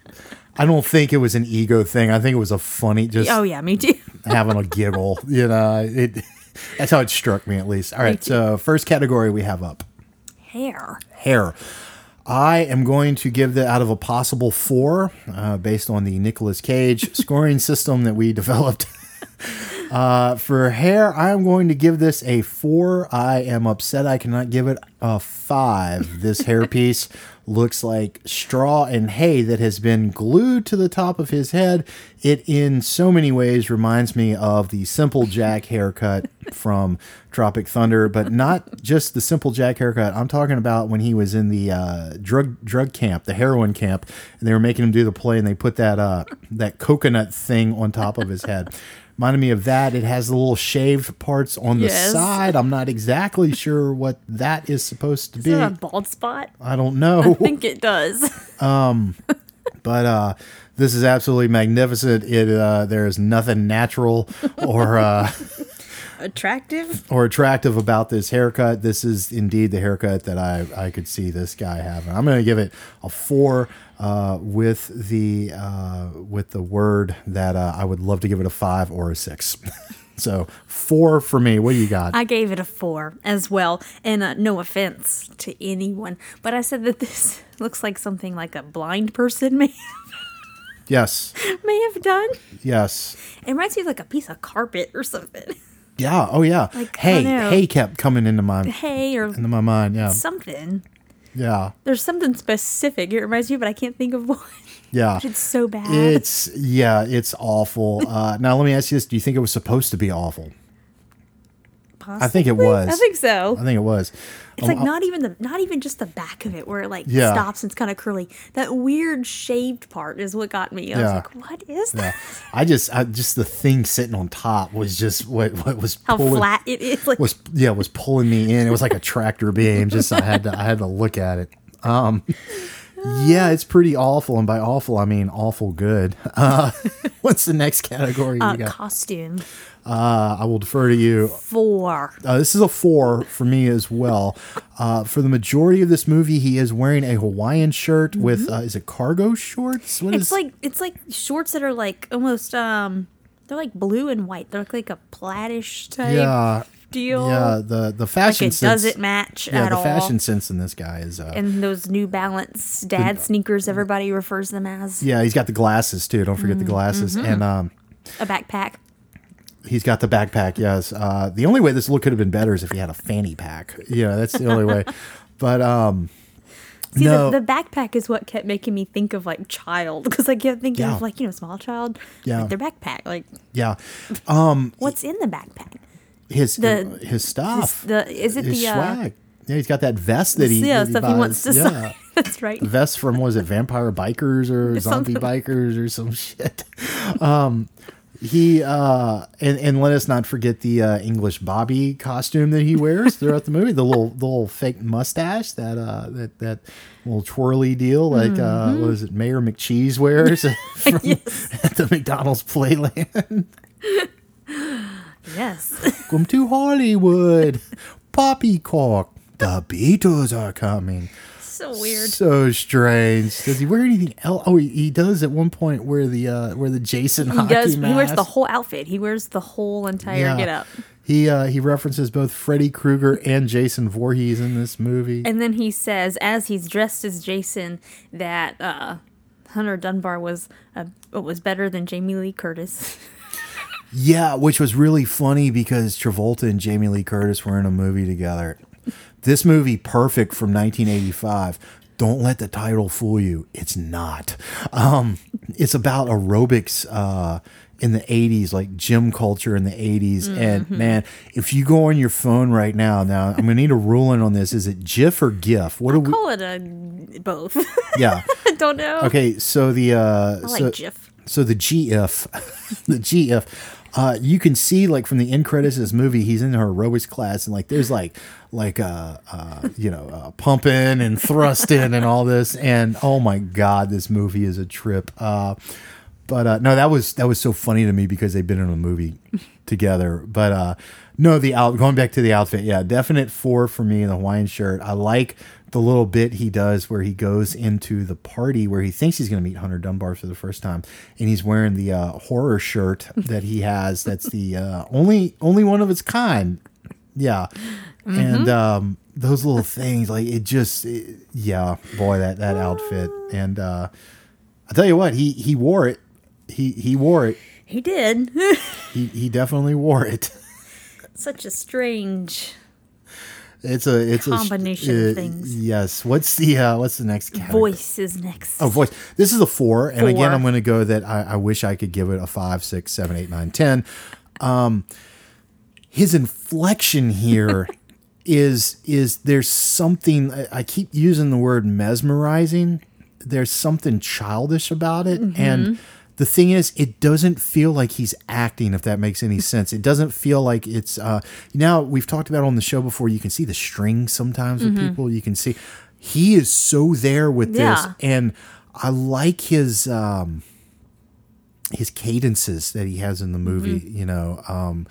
[SPEAKER 3] I don't think it was an ego thing. I think it was a funny, just
[SPEAKER 4] oh yeah, me too.
[SPEAKER 3] having a giggle. You know, it. That's how it struck me, at least. All right. So first category we have up
[SPEAKER 4] Hair.
[SPEAKER 3] hair. I am going to give that out of a possible four, uh, based on the Nicolas Cage scoring system that we developed. Uh, for hair, I am going to give this a four. I am upset I cannot give it a five. This hairpiece looks like straw and hay that has been glued to the top of his head. It, in so many ways, reminds me of the Simple Jack haircut from Tropic Thunder, but not just the Simple Jack haircut. I'm talking about when he was in the uh, drug drug camp, the heroin camp, and they were making him do the play, and they put that uh, that coconut thing on top of his head. Reminded me of that. It has the little shaved parts on the
[SPEAKER 4] Yes.
[SPEAKER 3] side. I'm not exactly sure what that is supposed to be.
[SPEAKER 4] Is
[SPEAKER 3] be.
[SPEAKER 4] that a bald spot?
[SPEAKER 3] I don't know.
[SPEAKER 4] I think it does.
[SPEAKER 3] but uh, this is absolutely magnificent. It uh, there is nothing natural or uh,
[SPEAKER 4] Attractive?
[SPEAKER 3] or attractive about this haircut. This is indeed the haircut that I I could see this guy having. I'm going to give it a four. Uh, with the uh, with the word that uh, I would love to give it a five or a six. so four for me. What do you got?
[SPEAKER 4] I gave it a four as well. And uh, no offense to anyone, but I said that this looks like something like a blind person may, Have
[SPEAKER 3] yes,
[SPEAKER 4] may have done.
[SPEAKER 3] yes,
[SPEAKER 4] It reminds me of like a piece of carpet or something.
[SPEAKER 3] yeah. Oh yeah.
[SPEAKER 4] Like,
[SPEAKER 3] hey, hey kept coming into my
[SPEAKER 4] Hay or
[SPEAKER 3] into my mind. Yeah,
[SPEAKER 4] something.
[SPEAKER 3] Yeah,
[SPEAKER 4] There's something specific it reminds me, but I can't think of what.
[SPEAKER 3] yeah.
[SPEAKER 4] It's so bad.
[SPEAKER 3] It's yeah, it's awful. Uh, now let me ask you this: Do you think it was supposed to be awful? I think it was.
[SPEAKER 4] I think so.
[SPEAKER 3] I think it was.
[SPEAKER 4] It's like not even the not even just the back of it where it like
[SPEAKER 3] Yeah.
[SPEAKER 4] stops and it's kind of curly. That weird shaved part is what got me. I
[SPEAKER 3] Yeah.
[SPEAKER 4] was like, what is
[SPEAKER 3] Yeah,
[SPEAKER 4] that?
[SPEAKER 3] I just, I just the thing sitting on top was just what what was
[SPEAKER 4] How
[SPEAKER 3] pulling,
[SPEAKER 4] flat it is. Like
[SPEAKER 3] was yeah was pulling me in. It was like a tractor beam. Just I had to I had to look at it. Um, yeah, it's pretty awful, and by awful I mean awful good. Uh, what's the next category you
[SPEAKER 4] uh,
[SPEAKER 3] got?
[SPEAKER 4] costume
[SPEAKER 3] Uh, I will defer to you.
[SPEAKER 4] four.
[SPEAKER 3] Uh, this is a four for me as well. Uh, for the majority of this movie, he is wearing a Hawaiian shirt with uh, is it cargo shorts? What
[SPEAKER 4] Mm-hmm. It's
[SPEAKER 3] is-
[SPEAKER 4] like it's like shorts that are like almost um they're like blue and white. They look like a plaidish type
[SPEAKER 3] yeah,
[SPEAKER 4] deal.
[SPEAKER 3] yeah. The the
[SPEAKER 4] like
[SPEAKER 3] fashion
[SPEAKER 4] it
[SPEAKER 3] sense.
[SPEAKER 4] doesn't match
[SPEAKER 3] yeah,
[SPEAKER 4] at
[SPEAKER 3] the
[SPEAKER 4] all.
[SPEAKER 3] fashion sense in this guy is. Uh,
[SPEAKER 4] and those New Balance dad sneakers, everybody refers them as
[SPEAKER 3] yeah, he's got the glasses too. Don't forget the glasses,
[SPEAKER 4] Mm-hmm.
[SPEAKER 3] and um,
[SPEAKER 4] a backpack.
[SPEAKER 3] He's got the backpack. Yes. Uh, the only way this look could have been better is if he had a fanny pack. Yeah, that's the only way. But um,
[SPEAKER 4] See,
[SPEAKER 3] No.
[SPEAKER 4] the, the backpack is what kept making me think of like child because I kept thinking
[SPEAKER 3] Yeah.
[SPEAKER 4] of like you know small child,
[SPEAKER 3] Yeah.
[SPEAKER 4] like their backpack. Like
[SPEAKER 3] yeah, Um.
[SPEAKER 4] what's in the backpack?
[SPEAKER 3] his
[SPEAKER 4] The-
[SPEAKER 3] his stuff.
[SPEAKER 4] The is it
[SPEAKER 3] his
[SPEAKER 4] the uh,
[SPEAKER 3] swag. Yeah, he's got that vest that he
[SPEAKER 4] yeah
[SPEAKER 3] that
[SPEAKER 4] stuff he wants to
[SPEAKER 3] buys.
[SPEAKER 4] sign? That's right.
[SPEAKER 3] vest from was it vampire bikers or zombie bikers or some shit um he uh and and let us not forget the uh english bobby costume that he wears throughout the movie. The little the little fake mustache that uh that that little twirly deal like uh what is it mayor mccheese wears from, at the mcdonald's playland.
[SPEAKER 4] Yes.
[SPEAKER 3] welcome to hollywood. Poppycock the beatles are coming
[SPEAKER 4] so weird.
[SPEAKER 3] So strange. Does he wear anything else? Oh, he, he does at one point wear the uh wear the Jason
[SPEAKER 4] He
[SPEAKER 3] hockey
[SPEAKER 4] does.
[SPEAKER 3] mask.
[SPEAKER 4] He wears the whole outfit. He wears the whole entire
[SPEAKER 3] Yeah.
[SPEAKER 4] get up.
[SPEAKER 3] He uh he references both Freddy Krueger and Jason Voorhees in this movie.
[SPEAKER 4] And then he says, as he's dressed as Jason, that uh, Hunter Dunbar was uh, was better than Jamie Lee Curtis.
[SPEAKER 3] yeah, which was really funny because Travolta and Jamie Lee Curtis were in a movie together. This movie, Perfect from 1985. Don't let the title fool you. It's not. Um, it's about aerobics uh, in the 80s, like gym culture in the 80s. And man, if you go on your phone right now, now I'm gonna need a ruling on this. Is it GIF or GIF? What do we?
[SPEAKER 4] Call it a both.
[SPEAKER 3] Yeah.
[SPEAKER 4] Don't know.
[SPEAKER 3] Okay. So the uh,
[SPEAKER 4] I like
[SPEAKER 3] so,
[SPEAKER 4] GIF.
[SPEAKER 3] so the GIF, the GIF, uh, you can see like from the end credits of this movie, he's in her aerobics class, and like there's like like uh, uh you know uh, pumping and thrusting and all this, and oh my god, this movie is a trip. Uh, but uh, no, that was that was so funny to me because they've been in a movie together. But uh, no, the out going back to the outfit, yeah, definite four for me. In the Hawaiian shirt, I like the little bit he does where he goes into the party where he thinks he's going to meet Hunter Dunbar for the first time, and he's wearing the uh, horror shirt that he has. That's the uh, only only one of its kind. Yeah, and um, those little things, like it just, it- yeah, boy, that that outfit, and uh, I tell you what, he he wore it. He he wore it.
[SPEAKER 4] He did.
[SPEAKER 3] He he definitely wore it.
[SPEAKER 4] Such a strange
[SPEAKER 3] It's a it's
[SPEAKER 4] Combination
[SPEAKER 3] a
[SPEAKER 4] of things.
[SPEAKER 3] Yes. What's the uh, what's the next category?
[SPEAKER 4] voice is next.
[SPEAKER 3] Oh, voice. This is a four, and again, I'm going to go that I, I wish I could give it a five, six, seven, eight, nine, ten. Um, his inflection here is is there's something I, I keep using the word mesmerizing. There's something childish about it,
[SPEAKER 4] Mm-hmm.
[SPEAKER 3] and the thing is, it doesn't feel like he's acting. If that makes any sense, it doesn't feel like it's. Uh, now we've talked about on the show before. You can see the string sometimes with people. You can see he is so there with
[SPEAKER 4] Yeah.
[SPEAKER 3] this, and I like his. Um, his cadences that he has in the movie,
[SPEAKER 4] Mm-hmm.
[SPEAKER 3] you know, um,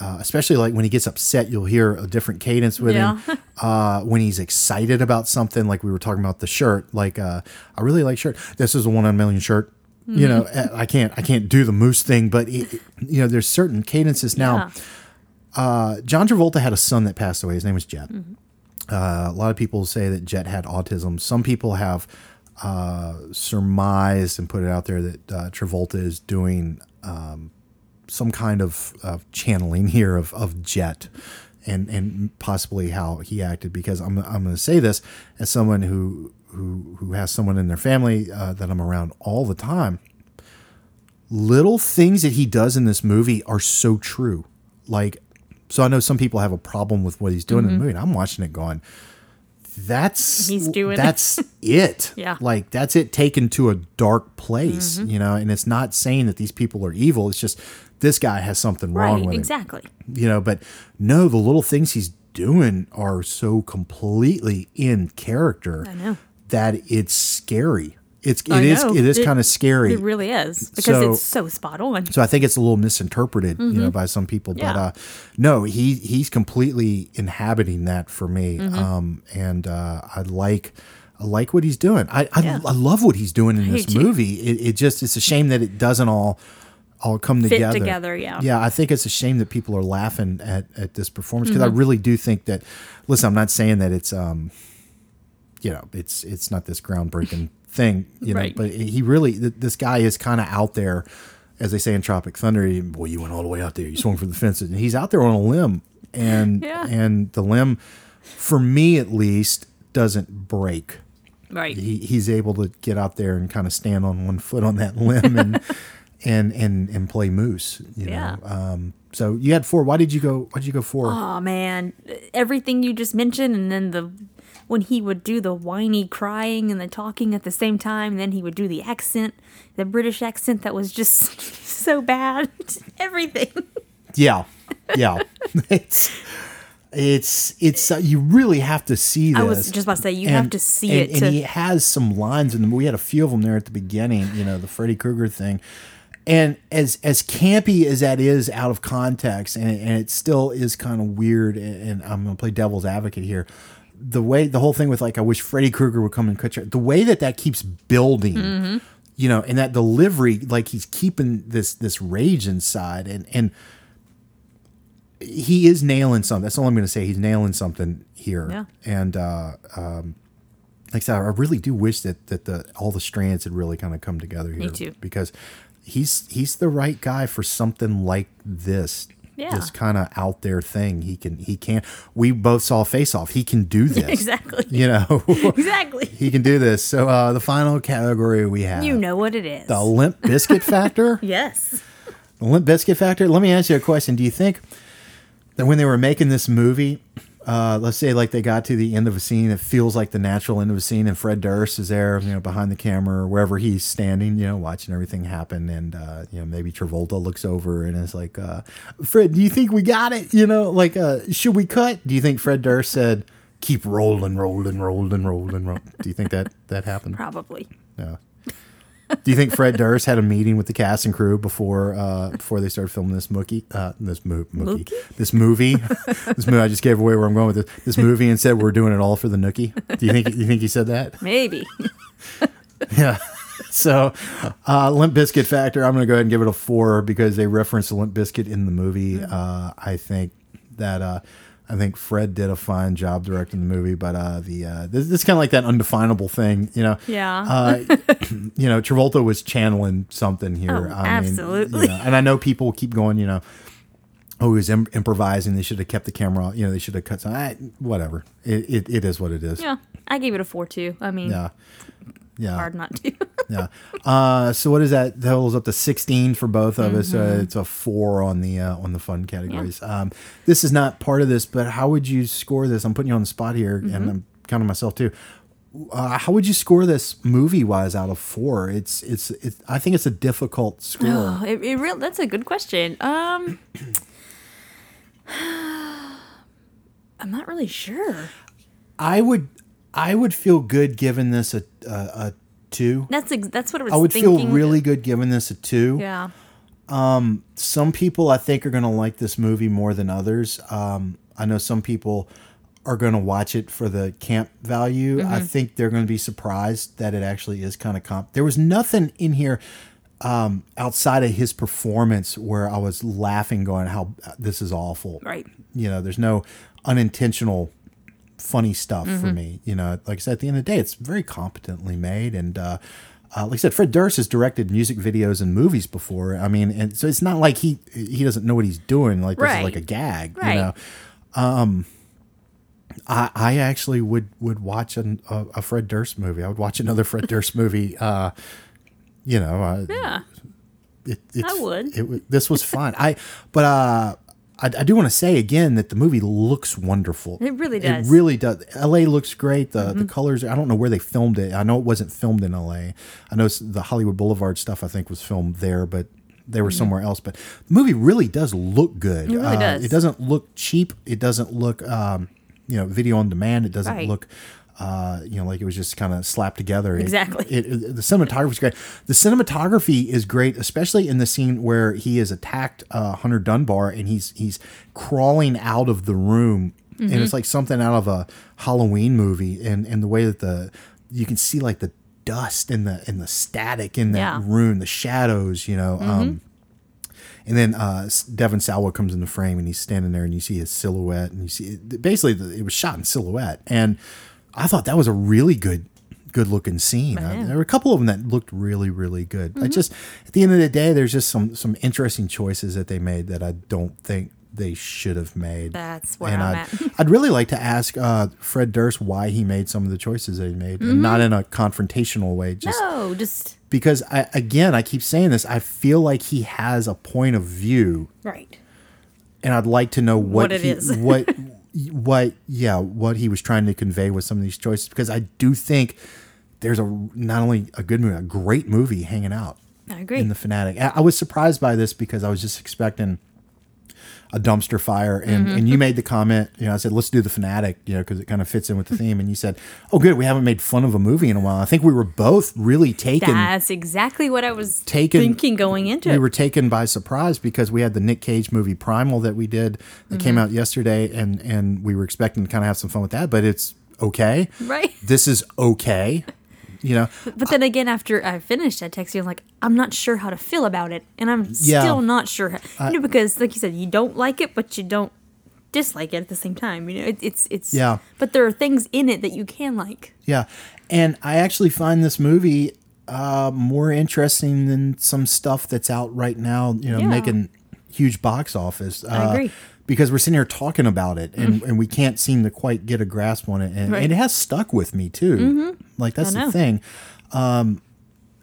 [SPEAKER 3] uh, especially like when he gets upset, you'll hear a different cadence with him. Uh, when he's excited about something, like we were talking about the shirt, like uh, I really like shirt. This is a one on a million shirt. You know,
[SPEAKER 4] Mm-hmm.
[SPEAKER 3] I can't I can't do the moose thing, but it, you know, there's certain cadences now.
[SPEAKER 4] Yeah.
[SPEAKER 3] Uh, John Travolta had a son that passed away. His name was Jet.
[SPEAKER 4] Mm-hmm.
[SPEAKER 3] Uh, a lot of people say that Jet had autism. Some people have uh, surmised and put it out there that uh, Travolta is doing um, some kind of, of channeling here of, of Jet and, and possibly how he acted. Because I'm, I'm going to say this as someone who, who, who has someone in their family uh, that I'm around all the time little things that he does in this movie are so true. Like, so I know some people have a problem with what he's doing in the movie, and I'm watching it going, that's
[SPEAKER 4] Mm-hmm. He's doing it.
[SPEAKER 3] that's it.
[SPEAKER 4] Yeah. Mm-hmm.
[SPEAKER 3] like that's it taken to a dark place, you know. And it's not saying that these people are evil. It's just this guy has something wrong
[SPEAKER 4] right,
[SPEAKER 3] with him
[SPEAKER 4] exactly.
[SPEAKER 3] you know but no the little things he's doing are so completely in character
[SPEAKER 4] I know.
[SPEAKER 3] That it's scary it's it is it is
[SPEAKER 4] It-
[SPEAKER 3] kind of scary
[SPEAKER 4] It really is because
[SPEAKER 3] So-
[SPEAKER 4] it's so spot on.
[SPEAKER 3] so I think it's a little misinterpreted, you know, by some people. But
[SPEAKER 4] Mm-hmm.
[SPEAKER 3] Uh, no, he he's completely inhabiting that for me,
[SPEAKER 4] Mm-hmm.
[SPEAKER 3] um, and uh, I like I like what he's doing. I I,
[SPEAKER 4] Yeah.
[SPEAKER 3] I love what he's doing in this movie. It, it just it's a shame that it doesn't all all come together.
[SPEAKER 4] together, yeah.
[SPEAKER 3] Yeah, I think it's a shame that people are laughing at at this performance because
[SPEAKER 4] Mm-hmm.
[SPEAKER 3] I really do think that. Listen, I'm not saying that it's um, you know, it's it's not this groundbreaking thing, you know,
[SPEAKER 4] Right.
[SPEAKER 3] but he really th- this guy is kind of out there, as they say in Tropic Thunder. He, Boy, you went all the way out there. You swung for the fences, and he's out there on a limb, and
[SPEAKER 4] Yeah.
[SPEAKER 3] and the limb, for me at least, doesn't break.
[SPEAKER 4] Right.
[SPEAKER 3] He he's able to get out there and kind of stand on one foot on that limb and and and and play moose. You
[SPEAKER 4] Yeah.
[SPEAKER 3] know. Um, so you had four. Why did you go? Why did you go four?
[SPEAKER 4] Oh man, everything you just mentioned, and then the when he would do the whiny crying and the talking at the same time, then he would do the accent, the British accent that was just so bad. Everything.
[SPEAKER 3] Yeah, yeah. it's it's it's uh, you really have to see this.
[SPEAKER 4] I was just about to say, you have to see
[SPEAKER 3] and,
[SPEAKER 4] it
[SPEAKER 3] And
[SPEAKER 4] to-
[SPEAKER 3] he has some lines in the we had a few of them there at the beginning. You know, the Freddy Krueger thing. And as as campy as that is out of context, and, and it still is kind of weird, and, and I'm gonna play devil's advocate here. The way the whole thing with like I wish Freddy Krueger would come and cut your the way that that keeps building,
[SPEAKER 4] Mm-hmm.
[SPEAKER 3] you know, and that delivery like he's keeping this this rage inside, and and he is nailing something. That's all I'm going to say. He's nailing something here.
[SPEAKER 4] Yeah.
[SPEAKER 3] And uh, um, like I said, I really do wish that that the all the strands had really kind of come together here.
[SPEAKER 4] too.
[SPEAKER 3] Because he's he's the right guy for something like this.
[SPEAKER 4] Yeah.
[SPEAKER 3] This kind of out there thing. He can he can. We both saw Face Off. He can do this.
[SPEAKER 4] Exactly.
[SPEAKER 3] You know.
[SPEAKER 4] Exactly.
[SPEAKER 3] he can do this. So uh, the final category we have
[SPEAKER 4] You know what it is.
[SPEAKER 3] the Limp Bizkit Factor.
[SPEAKER 4] yes.
[SPEAKER 3] The Limp Bizkit Factor. Let me ask you a question. Do you think that when they were making this movie, uh, let's say like they got to the end of a scene, it feels like the natural end of a scene, and Fred Durst is there, you know, behind the camera or wherever he's standing, you know, watching everything happen, and uh, you know maybe Travolta looks over and is like, uh, "Fred, do you think we got it? You know, like, uh, should we cut?" Do you think Fred Durst said, "Keep rolling, rolling, rolling, rolling, rolling"? Do you think that that happened?
[SPEAKER 4] Probably.
[SPEAKER 3] Yeah. Do you think Fred Durst had a meeting with the cast and crew before uh, before they started filming this mookie, uh, this mo- mookie,
[SPEAKER 4] Mookie?
[SPEAKER 3] this movie, this movie? I just gave away where I'm going with this. This movie and said we're doing it all for the nookie. Do you think you think he said that?
[SPEAKER 4] Maybe.
[SPEAKER 3] Yeah. So, uh, Limp Bizkit Factor, I'm going to go ahead and give it a four because they reference the Limp Bizkit in the movie. Uh, I think that uh, I think Fred did a fine job directing the movie, but uh, the uh, this, this is kind of like that undefinable thing, you know.
[SPEAKER 4] Yeah.
[SPEAKER 3] Uh, you know, Travolta was channeling something here.
[SPEAKER 4] Oh,
[SPEAKER 3] I
[SPEAKER 4] absolutely.
[SPEAKER 3] Mean, you know, and I know people keep going, you know, oh, he was Im- improvising. They should have kept the camera. You know, they should have cut some. I, whatever. It, it it is what it is.
[SPEAKER 4] yeah, I gave it a four two. I mean,
[SPEAKER 3] Yeah. Yeah.
[SPEAKER 4] hard not to.
[SPEAKER 3] Yeah. Uh, so what is that? That was up to sixteen for both of us.
[SPEAKER 4] Mm-hmm.
[SPEAKER 3] Uh, it's a four on the uh, on the fun categories. Um, this is not part of this, but how would you score this? I'm putting you on the spot here,
[SPEAKER 4] Mm-hmm.
[SPEAKER 3] and I'm counting myself too. Uh, how would you score this movie wise out of four? It's it's it's. I think it's a difficult score.
[SPEAKER 4] Oh, it, it real. That's a good question. Um, I'm not really sure.
[SPEAKER 3] I would I would feel good giving this a a, a two.
[SPEAKER 4] That's ex- that's what I was.
[SPEAKER 3] I would
[SPEAKER 4] thinking.
[SPEAKER 3] feel really good giving this a two.
[SPEAKER 4] Yeah.
[SPEAKER 3] Um, some people I think are going to like this movie more than others. Um, I know some people are going to watch it for the camp value. I think they're going to be surprised that it actually is kind of comp. There was nothing in here um, outside of his performance where I was laughing, going, "How this is awful."
[SPEAKER 4] Right.
[SPEAKER 3] You know, there's no unintentional funny stuff for me. You know, like I said, at the end of the day, it's very competently made. And uh, uh, like I said, Fred Durst has directed music videos and movies before. I mean, and so it's not like he he doesn't know what he's doing. Like this is like a gag.
[SPEAKER 4] Right.
[SPEAKER 3] You know. Um, I, I actually would would watch an, a, a Fred Durst movie. I would watch another Fred Durst movie. Uh, you know, uh,
[SPEAKER 4] Yeah.
[SPEAKER 3] it, it's,
[SPEAKER 4] would.
[SPEAKER 3] It, wa- this was fun. I but uh, I, I do want to say again that the movie looks wonderful.
[SPEAKER 4] It really does. Mm-hmm.
[SPEAKER 3] It really does. L.A. looks great. The the colors. I don't know where they filmed it. I know it wasn't filmed in L.A. I know the Hollywood Boulevard stuff. I think was filmed there, but they were somewhere else. But the movie really does look good.
[SPEAKER 4] Mm-hmm. It really
[SPEAKER 3] Uh,
[SPEAKER 4] does.
[SPEAKER 3] It doesn't look cheap. It doesn't look um, you know video on demand. It doesn't
[SPEAKER 4] Right.
[SPEAKER 3] look. Uh, you know, like it was just kind of slapped together.
[SPEAKER 4] Exactly.
[SPEAKER 3] It, it, the cinematography is great. The cinematography is great, especially in the scene where he is attacked uh, Hunter Dunbar and he's he's crawling out of the room, and
[SPEAKER 4] Mm-hmm.
[SPEAKER 3] it's like something out of a Halloween movie, and and the way that the you can see like the dust and the and the static in that
[SPEAKER 4] Yeah. Mm-hmm.
[SPEAKER 3] room, the shadows, you know. Um, and then uh, S- Devon Sawa comes in the frame, and he's standing there, and you see his silhouette, and you see basically the, it was shot in silhouette, and I thought that was a really good, good looking scene.
[SPEAKER 4] Yeah.
[SPEAKER 3] there were a couple of them that looked really, really good.
[SPEAKER 4] Mm-hmm.
[SPEAKER 3] I just at the end of the day, there's just some some interesting choices that they made that I don't think they should have made.
[SPEAKER 4] That's where
[SPEAKER 3] and
[SPEAKER 4] I'm
[SPEAKER 3] I'd,
[SPEAKER 4] at.
[SPEAKER 3] I'd really like to ask uh, Fred Durst why he made some of the choices that he made, and not in a confrontational way. Just
[SPEAKER 4] Mm-hmm. No, just
[SPEAKER 3] because I again I keep saying this, I feel like he has a point of view,
[SPEAKER 4] right.
[SPEAKER 3] and I'd like to know what,
[SPEAKER 4] What it
[SPEAKER 3] he,
[SPEAKER 4] is.
[SPEAKER 3] what what yeah what he was trying to convey with some of these choices because I do think there's a not only a good movie, a great movie hanging out
[SPEAKER 4] I agree.
[SPEAKER 3] in the fanatic. I I was surprised by this because I was just expecting a dumpster fire, and
[SPEAKER 4] Mm-hmm.
[SPEAKER 3] and you made the comment. You know, I said let's do the fanatic, you know, because it kind of fits in with the theme. And you said, oh, good, we haven't made fun of a movie in a while. I think we were both really taken.
[SPEAKER 4] That's exactly what I was
[SPEAKER 3] Taken-
[SPEAKER 4] thinking going into
[SPEAKER 3] we
[SPEAKER 4] it.
[SPEAKER 3] We were taken by surprise because we had the Nick Cage movie Primal that we did that came
[SPEAKER 4] Mm-hmm.
[SPEAKER 3] out yesterday, and and we were expecting to kind of have some fun with that, but it's okay.
[SPEAKER 4] Right.
[SPEAKER 3] This is okay. You know,
[SPEAKER 4] But then again, after I finished, I texted you. I'm like, I'm not sure how to feel about it, and I'm
[SPEAKER 3] Yeah.
[SPEAKER 4] still not sure. How, you know, because like you said, you don't like it, but you don't dislike it at the same time. You know, it, it's it's.
[SPEAKER 3] Yeah.
[SPEAKER 4] But there are things in it that you can like.
[SPEAKER 3] Yeah, and I actually find this movie uh, more interesting than some stuff that's out right now. You know,
[SPEAKER 4] Yeah.
[SPEAKER 3] making huge box office. Uh,
[SPEAKER 4] agree.
[SPEAKER 3] Because we're sitting here talking about it, and, and we can't seem to quite get a grasp on it, and,
[SPEAKER 4] Right.
[SPEAKER 3] and it has stuck with me too. Like that's the thing. Um,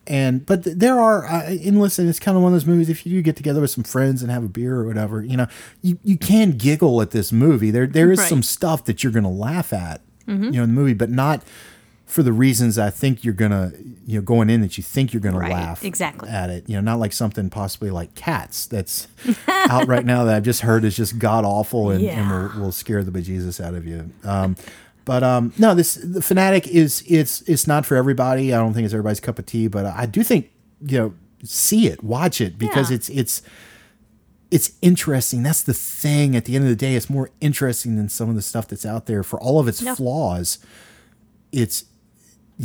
[SPEAKER 3] and but th- there are uh, and listen it's kind of one of those movies if you do get together with some friends and have a beer or whatever you know you, you can giggle at this movie there there is
[SPEAKER 4] Right.
[SPEAKER 3] some stuff that you're gonna laugh at you know in the movie but not for the reasons I think you're gonna you know going in that you think you're gonna
[SPEAKER 4] Right,
[SPEAKER 3] laugh
[SPEAKER 4] exactly.
[SPEAKER 3] at it you know not like something possibly like cats that's out right now that I've just heard is just god awful and, and will, will scare the bejesus out of you um but um no this the fanatic is it's it's not for everybody I don't think it's everybody's cup of tea but I do think you know see it watch it because
[SPEAKER 4] Yeah.
[SPEAKER 3] it's it's it's interesting. That's the thing. At the end of the day, it's more interesting than some of the stuff that's out there. For all of its
[SPEAKER 4] Yeah.
[SPEAKER 3] flaws, it's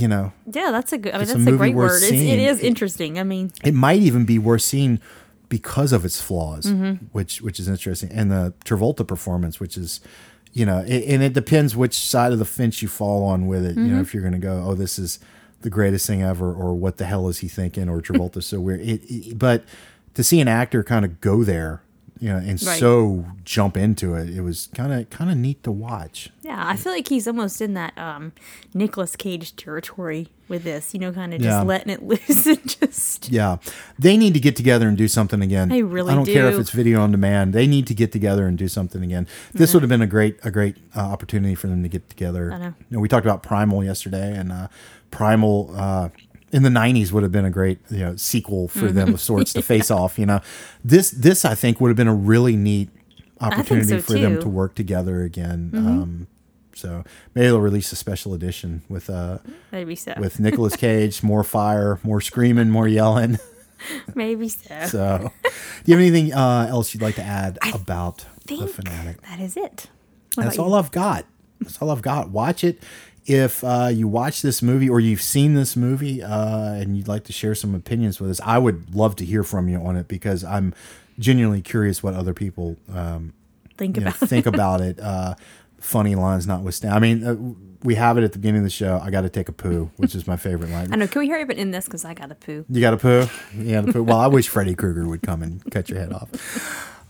[SPEAKER 3] you know
[SPEAKER 4] Yeah, that's a good. I mean,
[SPEAKER 3] It's a
[SPEAKER 4] that's a, great word. It's, it is
[SPEAKER 3] It-
[SPEAKER 4] interesting. I mean,
[SPEAKER 3] it might even be worth seeing because of its flaws,
[SPEAKER 4] Mm-hmm.
[SPEAKER 3] which which is interesting, and the Travolta performance, which is you know, a- and it depends which side of the fence you fall on with it. You know, if you're going to go, oh, this is the greatest thing ever, or what the hell is he thinking, or Travolta's so weird. It, it, but to see an actor kind of go there, you know, and
[SPEAKER 4] Right.
[SPEAKER 3] so jump into it, it was kind of kind of neat to watch.
[SPEAKER 4] Yeah, I feel like he's almost in that um Nicolas Cage territory with this, you know, kind of just
[SPEAKER 3] Yeah.
[SPEAKER 4] letting it loose and just
[SPEAKER 3] Yeah, they need to get together and do something again.
[SPEAKER 4] They really
[SPEAKER 3] I don't care if it's video on demand. They need to get together and do something again. This would have been a great a great uh, opportunity for them to get together.
[SPEAKER 4] I know.
[SPEAKER 3] You know, we talked about Primal yesterday, and uh, Primal uh, in the '90s would have been a great you know sequel for them of sorts to face off. You know, this this I think would have been a really neat opportunity
[SPEAKER 4] so,
[SPEAKER 3] for them to work together again. Um, so maybe they'll release a special edition with uh
[SPEAKER 4] maybe so.
[SPEAKER 3] with Nicolas Cage, more fire, more screaming, more yelling.
[SPEAKER 4] maybe so.
[SPEAKER 3] So, do you have anything uh, else you'd like to add about the fanatic?
[SPEAKER 4] that is it. What
[SPEAKER 3] That's all I've got. That's all I've got. Watch it. If uh, you watch this movie or you've seen this movie uh, and you'd like to share some opinions with us, I would love to hear from you on it because I'm genuinely curious what other people um.
[SPEAKER 4] Think
[SPEAKER 3] know,
[SPEAKER 4] about it.
[SPEAKER 3] think about it. Uh, funny lines notwithstanding. I mean, uh, we have it at the beginning of the show. I got to take a poo, which is my favorite line.
[SPEAKER 4] I know. Can we hurry up and end this? Because I got to poo.
[SPEAKER 3] You got to poo? You got to poo? Well, I wish Freddy Krueger would come and cut your head off.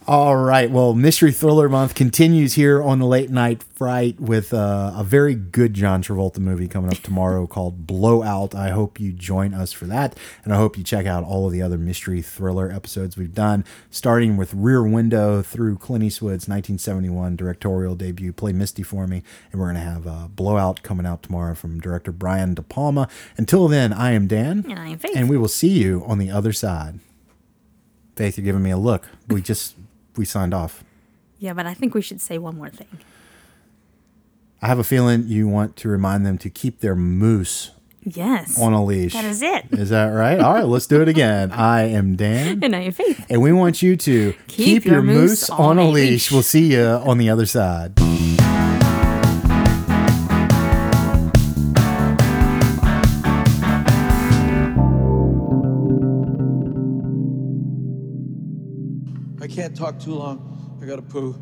[SPEAKER 3] All right. Well, Mystery Thriller Month continues here on the Late Night Fright with uh, a very good John Travolta movie coming up tomorrow called Blowout. I hope you join us for that. And I hope you check out all of the other Mystery Thriller episodes we've done, starting with Rear Window through Clint Eastwood's 1971 directorial debut, Play Misty for Me. And we're going to have uh, Blowout coming out tomorrow from director Brian De Palma. Until then, I am Dan.
[SPEAKER 4] And I am Faith.
[SPEAKER 3] And we will see you on the other side. Faith, you're giving me a look. We just we signed off.
[SPEAKER 4] Yeah, but I think we should say one more thing.
[SPEAKER 3] I have a feeling you want to remind them to keep their moose
[SPEAKER 4] Yes.
[SPEAKER 3] on a leash.
[SPEAKER 4] That is it.
[SPEAKER 3] Is that right? All right, let's do it again. I am Dan,
[SPEAKER 4] And I am Faith.
[SPEAKER 3] and we want you to keep, your, moose, on, a leash. We'll see you on the other side.
[SPEAKER 2] I can't talk too long. I gotta poo.